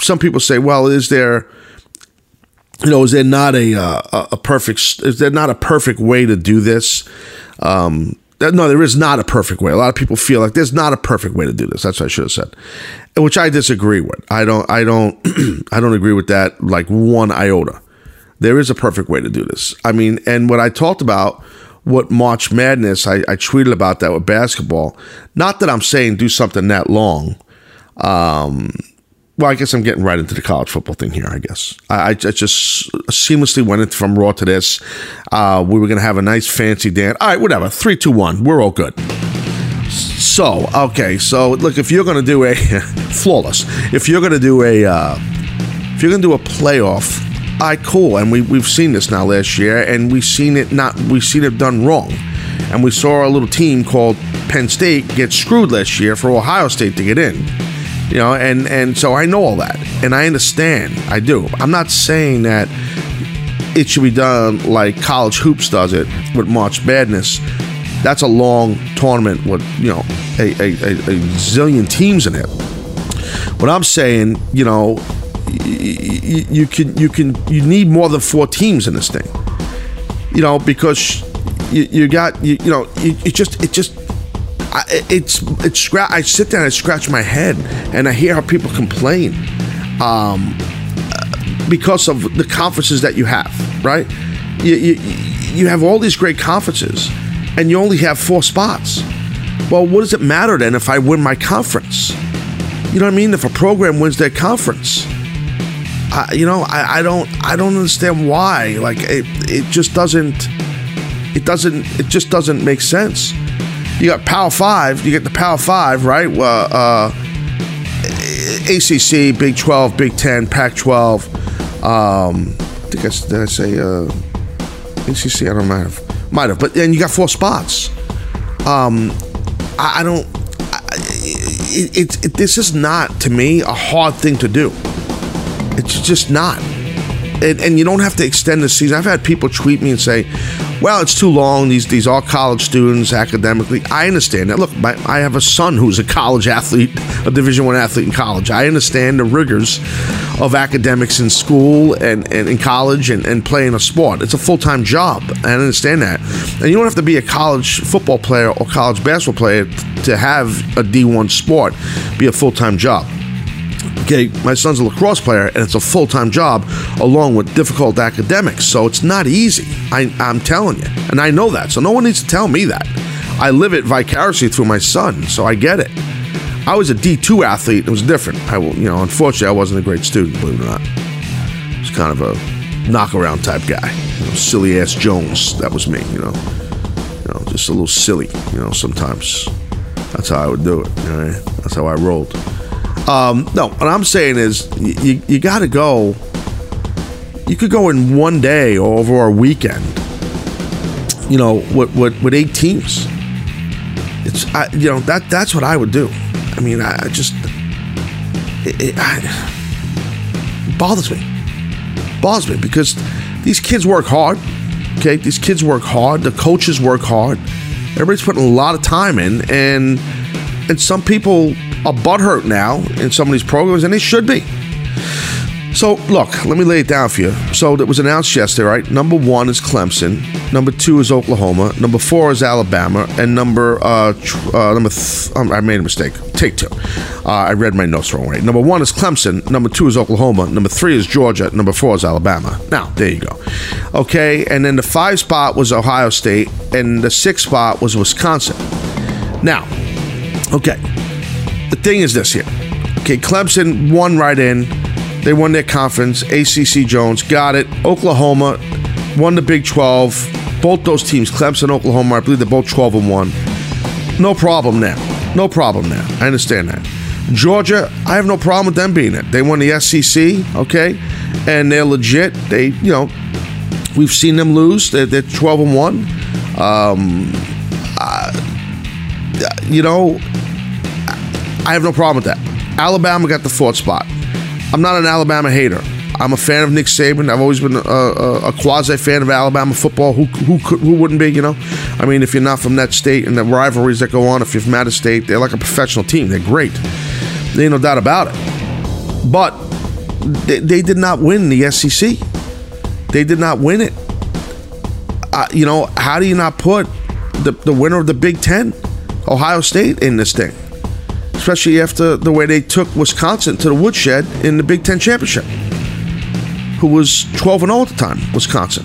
some people say, well, is there, you know, is there not a, uh, a perfect, is there not a perfect way to do this? Um, no, there is not a perfect way. A lot of people feel like there's not a perfect way to do this. That's what I should have said, which I disagree with. I don't, I don't, I don't agree with that like one iota. There is a perfect way to do this. I mean, and what I talked about what March Madness, I, I, tweeted about that with basketball. Not that I'm saying do something that long. Um, well, I guess I'm getting right into the college football thing here. I guess I, I just seamlessly went from Raw to this. Uh, we were going to have a nice fancy dance. All right, whatever. Three, two, one. We're all good. So okay, so look, if you're going to do a flawless, if you're going to do a, uh, if you're going to do a playoff right, cool. And we, we've seen this now last year, and we've seen it not, we've seen it done wrong. And we saw a little team called Penn State get screwed last year for Ohio State to get in. You know, and, and so I know all that, and I understand. I do. I'm not saying that it should be done like college hoops does it with March Madness. That's a long tournament with, you know, a, a, a, a zillion teams in it. What I'm saying, you know, you, can you can you need more than four teams in this thing. You know because you, you got you, you know it just it just I, it's it's scratch. I sit there and I scratch my head and I hear how people complain um, because of the conferences that you have. Right, you, you you have all these great conferences and you only have four spots. Well, what does it matter then if I win my conference? You know what I mean? If a program wins their conference, I, you know, I, I don't I don't understand why. Like it, it just doesn't it doesn't it just doesn't make sense. You got Power Five, you get the Power Five, right? Well, uh, ACC, Big Twelve, Big Ten, Pac twelve. Um, I think I did I say uh, ACC? I don't know. Might have, but then you got four spots. Um, I, I don't. I, it, it, this is not to me a hard thing to do. It's just not. And, and, you don't have to extend the season. I've had people tweet me and say, "Well, it's too long. These these are college students academically." I understand that. Look, my, I have a son who's a college athlete, a Division One athlete in college. I understand the rigors of academics in school and, and in college and, and playing a sport. It's a full time job. I understand that, and you don't have to be a college football player or college basketball player to have a D one sport be a full time job. Okay, my son's a lacrosse player, and it's a full time job along with difficult academics. So it's not easy. I, I'm telling you. And I know that. So no one needs to tell me that. I live it vicariously through my son, so I get it. I was a D2 athlete. It was different. I, you know, unfortunately, I wasn't a great student, believe it or not. I was kind of a knockaround type guy. You know, silly ass Jones. That was me, you know. You know, just a little silly, you know, sometimes. That's how I would do it. All right? That's how I rolled. Um, no, what I'm saying is you, you got to go. You could go in one day or over a weekend. You know, with, with, with eight teams. It's I, you know that that's what I would do. I mean, I, I just it, it, I, it bothers me, bothers me because these kids work hard. Okay, these kids work hard. The coaches work hard. Everybody's putting a lot of time in, and and some people are butthurt now in some of these programs, and they should be. So, look, let me lay it down for you. So, it was announced yesterday, right? Number one is Clemson. Number two is Oklahoma. Number four is Alabama. And number, uh, tr- uh number, th- um, I made a mistake. Take two. Uh, I read my notes wrong, right? Number one is Clemson. Number two is Oklahoma. Number three is Georgia. Number four is Alabama. Now, there you go. Okay, and then the five spot was Ohio State. And the six spot was Wisconsin. Now, okay, the thing is this here. Okay, Clemson won right in. They won their conference. ACC Jones got it. Oklahoma won the Big 12. Both those teams, Clemson, Oklahoma, I believe they're both 12 and 1. No problem there. No problem there. I understand that. Georgia, I have no problem with them being it. They won the SEC, okay? And they're legit. They, you know, we've seen them lose. They're, they're 12 and 1. Um, uh, you know, I have no problem with that. Alabama got the fourth spot. I'm not an Alabama hater. I'm a fan of Nick Saban. I've always been a, a, a quasi fan of Alabama football. Who who could, who wouldn't be? You know, I mean, if you're not from that state and the rivalries that go on, if you're from out of state, they're like a professional team. They're great. There ain't no doubt about it. But they, they did not win the SEC. They did not win it. Uh, you know, how do you not put the, the winner of the Big Ten, Ohio State, in this thing? Especially after the way they took Wisconsin to the woodshed in the Big Ten championship, who was 12 and 0 at the time, Wisconsin.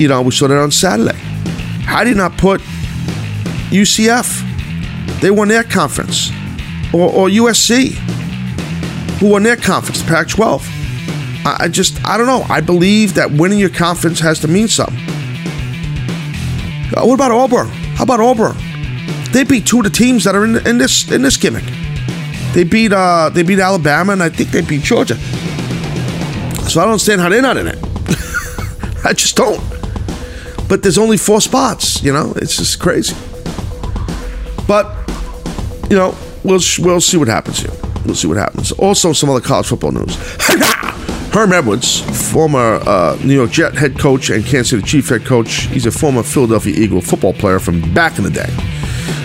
You know, we saw that on Saturday. How do you not put UCF? They won their conference. Or, or USC, who won their conference, the Pac 12. I, I just, I don't know. I believe that winning your conference has to mean something. Uh, what about Auburn? How about Auburn? They beat two of the teams that are in, in this in this gimmick. They beat uh, they beat Alabama and I think they beat Georgia. So I don't understand how they're not in it. I just don't. But there's only four spots. You know, it's just crazy. But you know, we'll we'll see what happens here. We'll see what happens. Also, some other college football news. Herm Edwards, former uh, New York Jet head coach and Kansas City Chief head coach. He's a former Philadelphia Eagle football player from back in the day.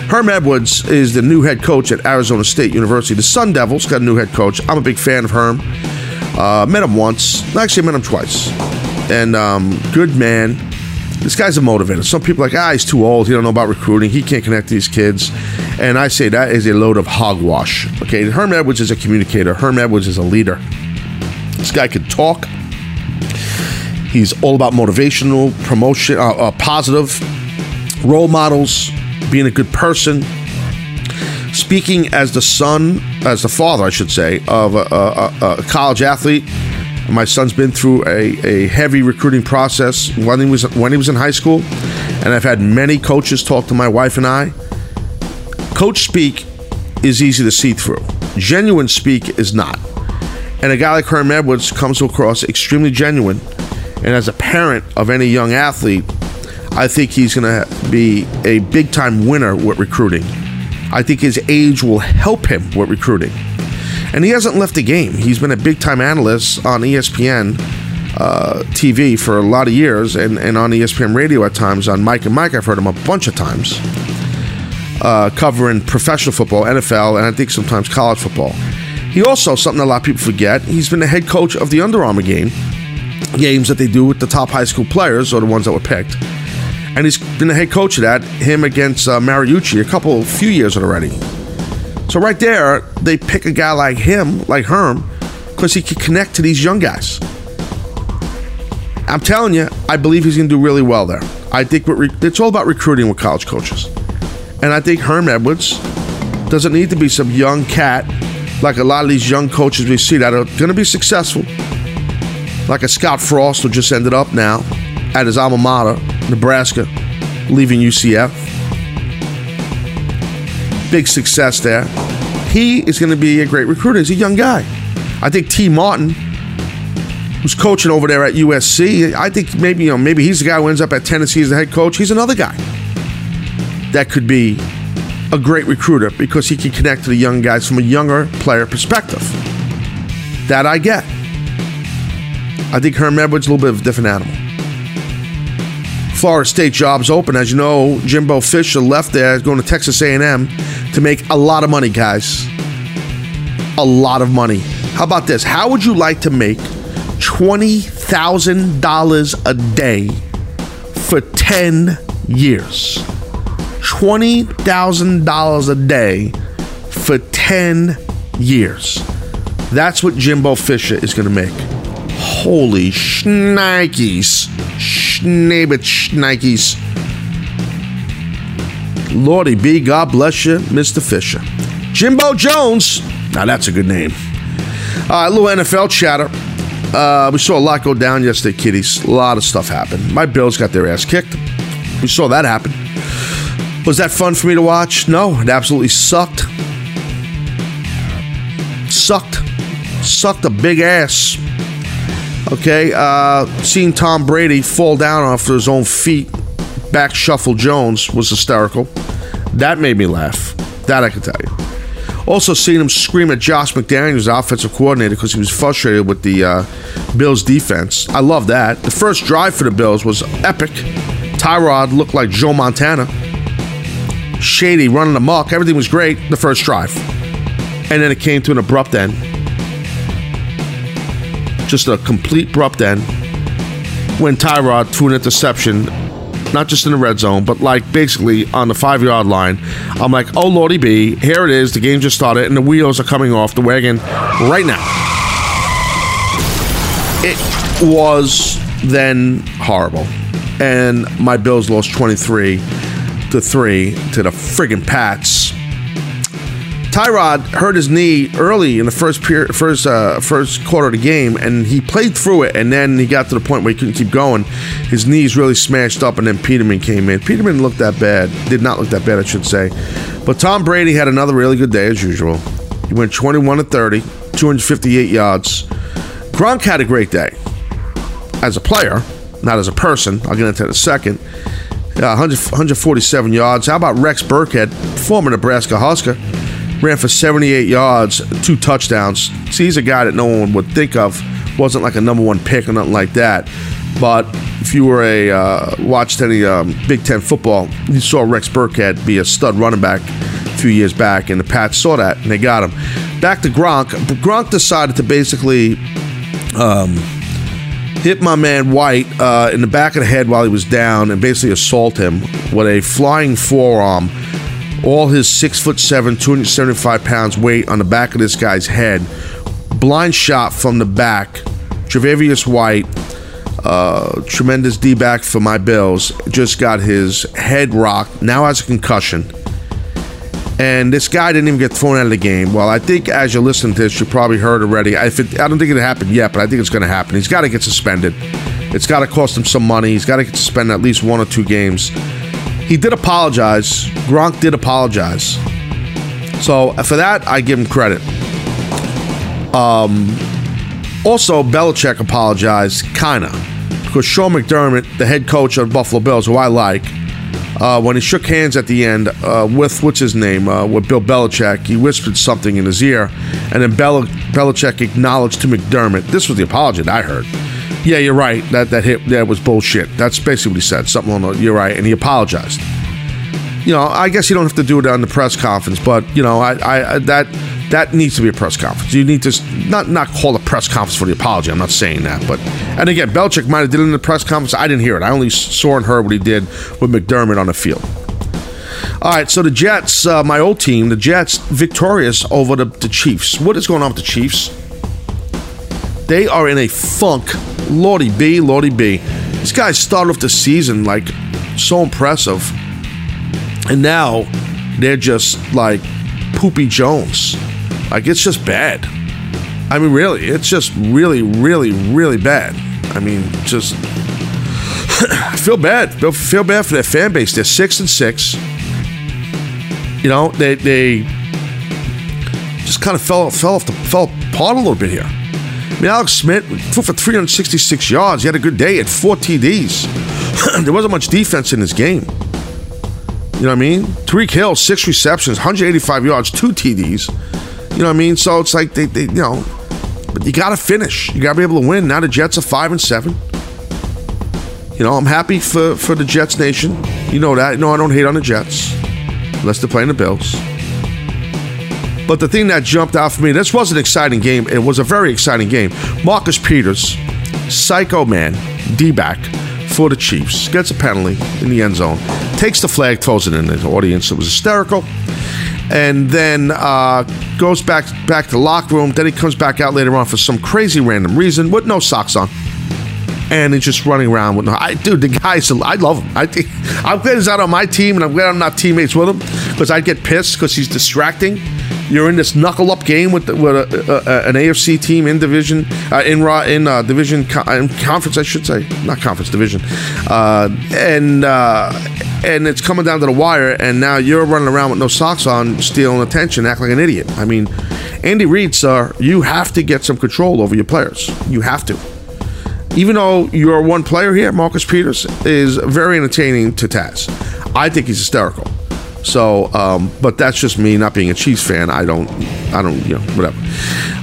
Herm Edwards is the new head coach at Arizona State University. The Sun Devils got a new head coach. I'm a big fan of Herm. Uh, met him once. Actually, I met him twice. And um, good man. This guy's a motivator. Some people are like, ah, he's too old. He don't know about recruiting. He can't connect these kids. And I say that is a load of hogwash. Okay, Herm Edwards is a communicator. Herm Edwards is a leader. This guy can talk. He's all about motivational, promotion, uh, uh, positive role models, being a good person, speaking as the son, as the father, I should say, of a, a, a college athlete. My son's been through a, a heavy recruiting process when he was when he was in high school, and I've had many coaches talk to my wife and I. Coach speak is easy to see through. Genuine speak is not. And a guy like Herm Edwards comes across extremely genuine. And as a parent of any young athlete, I think he's going to be a big time winner with recruiting. I think his age will help him with recruiting. And he hasn't left the game. He's been a big time analyst on ESPN uh, TV for a lot of years and, and on ESPN radio at times. On Mike and Mike, I've heard him a bunch of times uh, covering professional football, NFL, and I think sometimes college football. He also, something a lot of people forget, he's been the head coach of the Under Armour game, games that they do with the top high school players or the ones that were picked. And he's been the head coach of that, him against uh, Mariucci, a couple, few years already. So right there, they pick a guy like him, like Herm, because he can connect to these young guys. I'm telling you, I believe he's going to do really well there. I think re- it's all about recruiting with college coaches. And I think Herm Edwards Doesn't need to be some young cat like a lot of these young coaches we see that are going to be successful. Like a Scott Frost who just ended up now at his alma mater, Nebraska, leaving UCF. Big success there. He is going to be a great recruiter. He's a young guy. I think Tee Martin, who's coaching over there at USC, I think maybe you know maybe he's the guy who ends up at Tennessee as the head coach. He's another guy that could be a great recruiter because he can connect to the young guys from a younger player perspective. That I get. I think Herm Edwards a little bit of a different animal. Florida State jobs open, as you know. Jimbo Fisher left there, going to Texas A&M to make a lot of money, guys. A lot of money. How about this? How would you like to make twenty thousand dollars a day for ten years? Twenty thousand dollars a day for ten years. That's what Jimbo Fisher is going to make. Holy shnikes. Schnabbit shnikes. Lordy B, God bless you, Mr. Fisher. Jimbo Jones. Now that's a good name. All right, little NFL chatter. Uh, we saw a lot go down yesterday, kiddies. A lot of stuff happened. My Bills got their ass kicked. We saw that happen. Was that fun for me to watch? No, it absolutely sucked. Sucked. Sucked a big ass. Okay, uh, seeing Tom Brady fall down off his own feet, back shuffle Jones was hysterical. That made me laugh. That I can tell you. Also, seeing him scream at Josh McDaniels, offensive coordinator, because he was frustrated with the uh, Bills' defense. I love that. The first drive for the Bills was epic. Tyrod looked like Joe Montana. Shady running amok. Everything was great the first drive. And then it came to an abrupt end. Just a complete abrupt end when Tyrod threw an interception, not just in the red zone, but like basically on the five yard line. I'm like, oh lordy B, here it is. The game just started, and the wheels are coming off the wagon right now. It was then horrible, and my Bills lost 23 to three to the friggin' Pats. Tyrod hurt his knee early in the first period, first uh, first quarter of the game, and he played through it. And then he got to the point where he couldn't keep going. His knees really smashed up, and then Peterman came in. Peterman looked that bad, did not look that bad, I should say. But Tom Brady had another really good day as usual. He went 21 to 30, 258 yards. Gronk had a great day as a player, not as a person. I'll get into that in a second. Uh, 100, 147 yards. How about Rex Burkhead, former Nebraska Husker? Ran for 78 yards, two touchdowns. See, he's a guy that no one would think of. Wasn't like a number one pick or nothing like that. But if you were a uh, watched any um, Big Ten football, you saw Rex Burkhead be a stud running back a few years back, and the Pats saw that and they got him. Back to Gronk. Gronk decided to basically um, hit my man White uh, in the back of the head while he was down and basically assault him with a flying forearm all his six foot seven, 275 pounds weight on the back of this guy's head. Blind shot from the back. Tre'Davious White, uh, tremendous D back for my Bills, just got his head rocked. Now has a concussion. And this guy didn't even get thrown out of the game. Well, I think as you're listening to this, you probably heard already. If it, I don't think it happened yet, but I think it's going to happen. He's got to get suspended. It's got to cost him some money. He's got to get suspended at least one or two games he did apologize. Gronk did apologize. So for that, I give him credit. Um, also, Belichick apologized, kinda, because Sean McDermott, the head coach of Buffalo Bills, who I like, uh, when he shook hands at the end uh, with what's his name, uh, with Bill Belichick, he whispered something in his ear, and then Bel- Belichick acknowledged to McDermott. This was the apology that I heard. Yeah, you're right. That that hit that was bullshit. That's basically what he said. Something on the you're right, and he apologized. You know, I guess you don't have to do it on the press conference, but you know, I, I that that needs to be a press conference. You need to not not call a press conference for the apology. I'm not saying that, but and again, Belichick might have did it in the press conference. I didn't hear it. I only saw and heard what he did with McDermott on the field. All right, so the Jets, uh, my old team, the Jets, victorious over the, the Chiefs. What is going on with the Chiefs? They are in a funk. Lordy B, Lordy B. These guys started off the season like so impressive. And now they're just like Poopy Jones. Like it's just bad. I mean, really, it's just really, really, really bad. I mean, just feel bad. Feel, feel bad for their fan base. They're six and six. You know, they they just kind of fell fell off the fell apart a little bit here. I mean, Alex Smith threw for 366 yards. He had a good day at four TDs. there wasn't much defense in his game. You know what I mean? Tyreek Hill, six receptions, 185 yards, two TDs. You know what I mean? So it's like they, they you know, but you got to finish. You got to be able to win. Now the Jets are five and seven. You know, I'm happy for for the Jets nation. You know that. No, I don't hate on the Jets, unless they're playing the Bills. But the thing that jumped out for me, this was an exciting game. It was a very exciting game. Marcus Peters, psycho man, D back for the Chiefs, gets a penalty in the end zone, takes the flag, throws it in the audience. It was hysterical. And then uh, goes back back to the locker room. Then he comes back out later on for some crazy random reason with no socks on and he's just running around with no. I, dude, the guy's. I love him. I think I'm glad he's not on my team, and I'm glad I'm not teammates with him because I'd get pissed because he's distracting. You're in this knuckle up game with, the, with a, a, an AFC team in division, uh, in raw in uh, division in conference, I should say, not conference division, uh, and uh, and it's coming down to the wire, and now you're running around with no socks on, stealing attention, acting like an idiot. I mean, Andy Reid, sir, you have to get some control over your players. You have to even though you're one player here, Marcus Peters is very entertaining to Taz. I think he's hysterical. So, um, but that's just me not being a Chiefs fan. I don't, I don't, you know, whatever.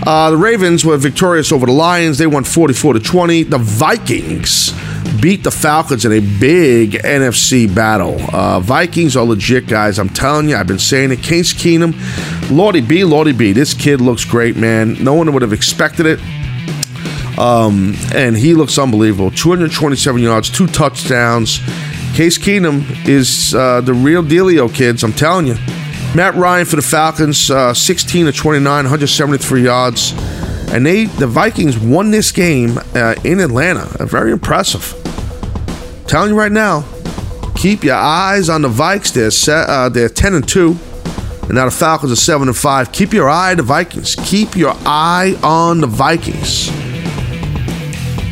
Uh, the Ravens were victorious over the Lions. They won 44 to 20. The Vikings beat the Falcons in a big NFC battle. Uh, Vikings are legit, guys. I'm telling you, I've been saying it. Case Keenum, Lordy B, Lordy B. This kid looks great, man. No one would have expected it. Um, and he looks unbelievable. 227 yards, two touchdowns. Case Keenum is uh, the real dealio, kids. I'm telling you. Matt Ryan for the Falcons, uh, 16 to 29, 173 yards, and they the Vikings won this game uh, in Atlanta. Very impressive. telling you right now, keep your eyes on the Vikes. They're set, uh, they're 10 and two, and now the Falcons are seven and five. Keep your eye on the Vikings. Keep your eye on the Vikings.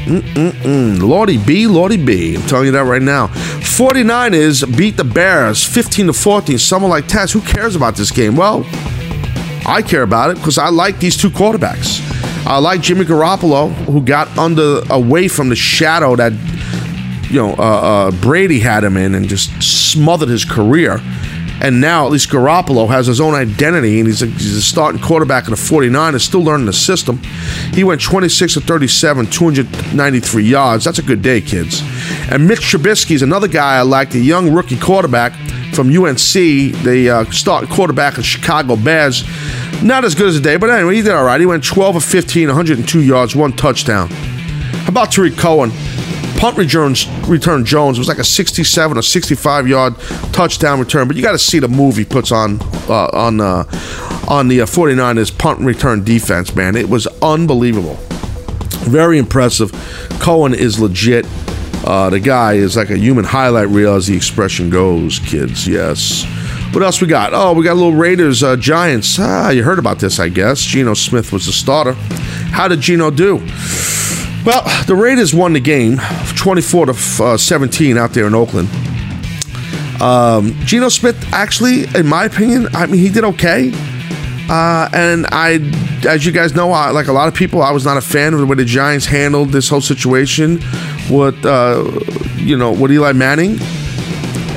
Mm-mm-mm. Lordy B, Lordy B. I'm telling you that right now. 49ers beat the Bears 15 to 14. Someone like Taz, who cares about this game? Well, I care about it because I like these two quarterbacks. I like Jimmy Garoppolo, who got under away from the shadow that you know uh, uh, Brady had him in and just smothered his career. And now at least Garoppolo has his own identity, and he's a, he's a starting quarterback in the 49 is still learning the system. He went 26 to 37, 293 yards. That's a good day, kids. And Mitch Trubisky is another guy I like, the young rookie quarterback from UNC, the uh, starting quarterback of Chicago Bears. Not as good as a day, but anyway, he did all right. He went 12 of 15, 102 yards, one touchdown. How about Tarik Cohen? punt return, return Jones was like a 67 or 65 yard touchdown return, but you got to see the move he puts on uh, on uh, on the uh, 49ers punt return defense, man. It was unbelievable. Very impressive. Cohen is legit. Uh, the guy is like a human highlight reel, as the expression goes, kids. Yes. What else we got? Oh, we got a little Raiders uh, Giants. Ah, you heard about this, I guess. Geno Smith was the starter. How did Geno do? Well, the Raiders won the game 24 to uh, 17 out there in Oakland. Um, Geno Smith, actually, in my opinion, I mean, he did okay. Uh, and I, as you guys know, I, like a lot of people, I was not a fan of the way the Giants handled this whole situation with, uh, you know, what Eli Manning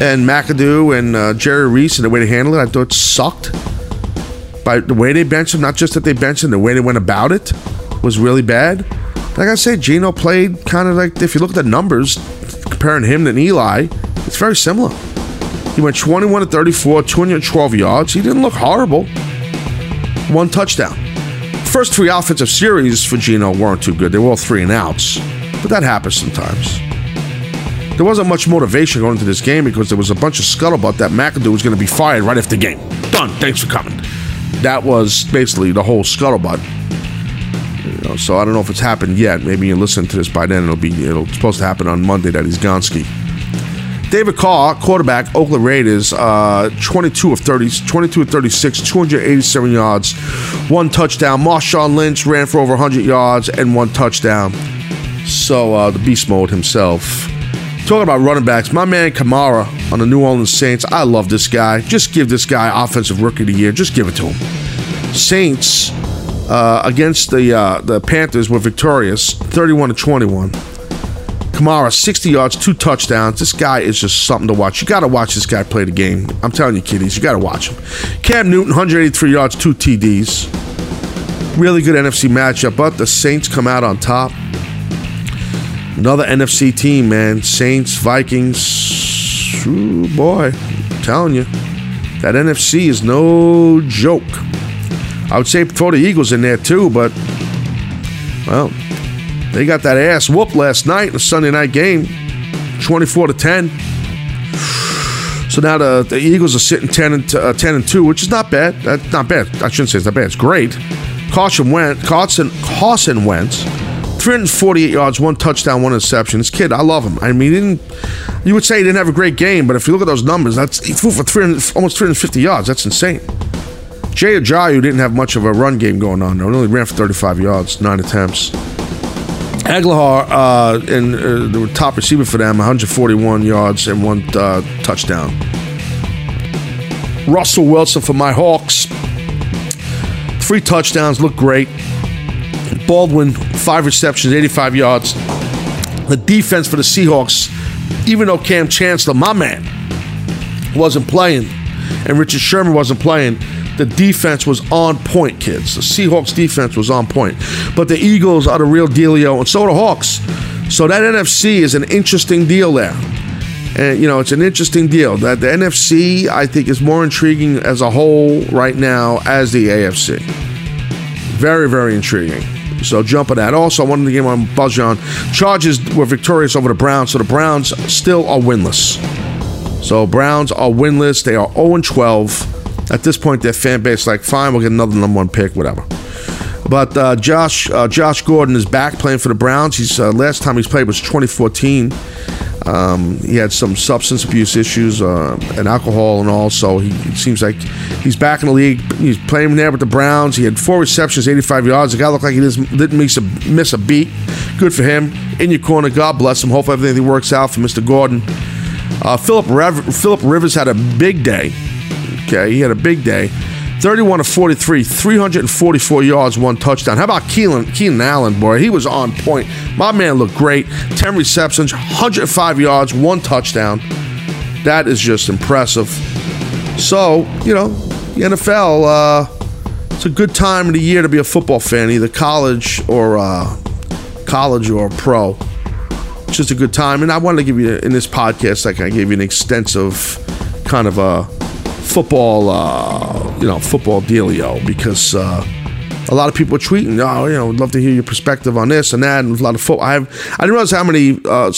and McAdoo and uh, Jerry Reese and the way they handled it. I thought it sucked. By the way they benched him, not just that they benched him, the way they went about it was really bad. Like I said, Geno played kind of like if you look at the numbers, comparing him to Eli, it's very similar. He went 21 to 34, 212 yards. He didn't look horrible. One touchdown. First three offensive series for Geno weren't too good. They were all three and outs, but that happens sometimes. There wasn't much motivation going into this game because there was a bunch of scuttlebutt that McAdoo was going to be fired right after the game. Done. Thanks for coming. That was basically the whole scuttlebutt. You know, so I don't know if it's happened yet. Maybe you listen to this by then. It'll be it'll supposed to happen on Monday that he's Gonski. David Carr, quarterback, Oakland Raiders, uh, 22 of 30, 22 of 36, 287 yards, one touchdown. Marshawn Lynch ran for over 100 yards and one touchdown. So uh, the beast mode himself. Talking about running backs, my man Kamara on the New Orleans Saints. I love this guy. Just give this guy offensive rookie of the year. Just give it to him. Saints uh, against the uh, the Panthers were victorious, 31 to 21. Kamara, 60 yards, two touchdowns. This guy is just something to watch. You got to watch this guy play the game. I'm telling you, kiddies, you got to watch him. Cam Newton, 183 yards, two TDs. Really good NFC matchup, but the Saints come out on top. Another NFC team, man. Saints, Vikings. Ooh, boy, I'm telling you, that NFC is no joke. I would say throw the Eagles in there too, but well, they got that ass whoop last night in the Sunday night game, 24 to 10. So now the, the Eagles are sitting 10 and, uh, 10 and 2, which is not bad. That's not bad. I shouldn't say it's not bad. It's great. Carson went. Carson, Carson Wentz, 348 yards, one touchdown, one interception. This kid, I love him. I mean, didn't, you would say he didn't have a great game, but if you look at those numbers, that's he threw for 300, almost 350 yards. That's insane. Jay Ajayi didn't have much of a run game going on, though. He only ran for 35 yards, nine attempts. Aguilar, uh, and uh, the top receiver for them, 141 yards and one uh, touchdown. Russell Wilson for my Hawks, three touchdowns, look great. Baldwin, five receptions, 85 yards. The defense for the Seahawks, even though Kam Chancellor, my man, wasn't playing, and Richard Sherman wasn't playing, the defense was on point, kids. The Seahawks defense was on point. But the Eagles are the real dealio, and so are the Hawks. So that NFC is an interesting deal there. And, you know, it's an interesting deal. That the NFC, I think, is more intriguing as a whole right now as the AFC. Very, very intriguing. So jump at that. Also, I wanted to give on buzz on. Chargers were victorious over the Browns, so the Browns still are winless. So Browns are winless. They are 0 12. At this point, their fan base like, fine, we'll get another number one pick, whatever. But uh, Josh uh, Josh Gordon is back playing for the Browns. He's uh, last time he's played was 2014. Um, he had some substance abuse issues uh, and alcohol and all, so he seems like he's back in the league. He's playing there with the Browns. He had four receptions, 85 yards. The guy looked like he didn't miss a, miss a beat. Good for him. In your corner, God bless him. Hope everything works out for Mr. Gordon. Uh, Philip Rev- Philip Rivers had a big day. Okay, he had a big day. 31 to 43, 344 yards, one touchdown. How about Keelan, Keenan Allen, boy? He was on point. My man looked great. 10 receptions, 105 yards, one touchdown. That is just impressive. So, you know, the NFL, uh, it's a good time of the year to be a football fan, either college or uh, college or pro. It's just a good time. And I wanted to give you, in this podcast, like I gave you an extensive kind of a football, uh, you know, football dealio because uh, a lot of people are tweeting, oh, you know, would love to hear your perspective on this and that, and a lot of football. I have, I didn't realize how many, uh,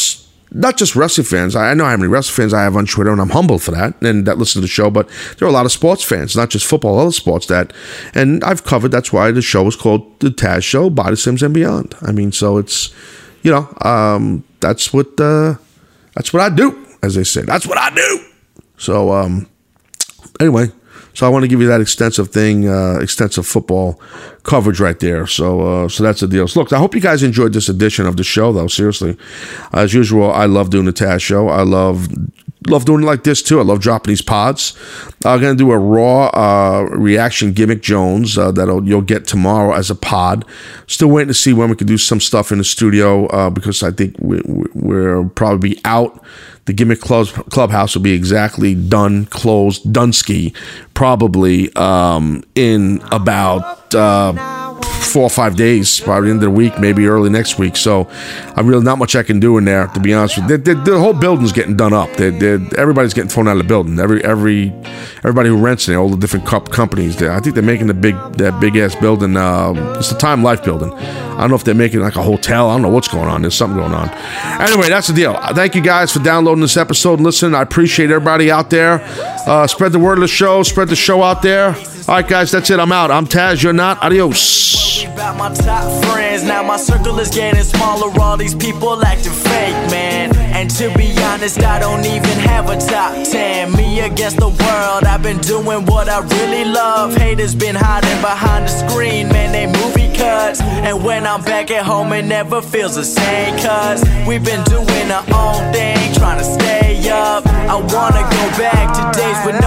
not just wrestling fans. I know how many wrestling fans I have on Twitter, and I'm humbled for that and that listen to the show. But there are a lot of sports fans, not just football, other sports that, and I've covered. That's why the show is called the Taz Show, Body Sims and Beyond. I mean, so it's, you know, um, that's what uh, that's what I do, as they say. That's what I do. So, um, anyway, so I want to give you that extensive thing, uh, extensive football coverage right there. So, uh, so that's the deal. So look, I hope you guys enjoyed this edition of the show, though. Seriously, as usual, I love doing the Taz show. I love love doing it like this too. I love dropping these pods. I'm gonna do a raw uh, reaction gimmick Jones uh, that you'll get tomorrow as a pod. Still waiting to see when we can do some stuff in the studio uh, because I think we, we'll probably out the gimmick club, clubhouse will be exactly done, closed, Dunsky, probably um, in about uh, four or five days, probably end of the week, maybe early next week. So I'm really not much I can do in there, to be honest with you. The, the, the whole building's getting done up. They're, they're, everybody's getting thrown out of the building. Every every everybody who rents in there, all the different cup companies. There, I think they're making the big that big ass building. Uh, it's the Time Life building. I don't know if they're making like a hotel. I don't know what's going on. There's something going on. Anyway, that's the deal. Thank you guys for downloading this episode and listening. I appreciate everybody out there. Uh, spread the word of the show. Spread the show out there. All right, guys, that's it. I'm out. I'm Taz. You're not. Adios. About my top friends. Now my circle is getting smaller. All these people acting fake, man And to be honest, I don't even have a top 10. Me against the world, I've been doing what I really love. Haters been hiding behind the screen, man, they movie cuts. And when I'm back at home, it never feels the same, cuz we've been doing our own thing, trying to stay up. I wanna go back to days when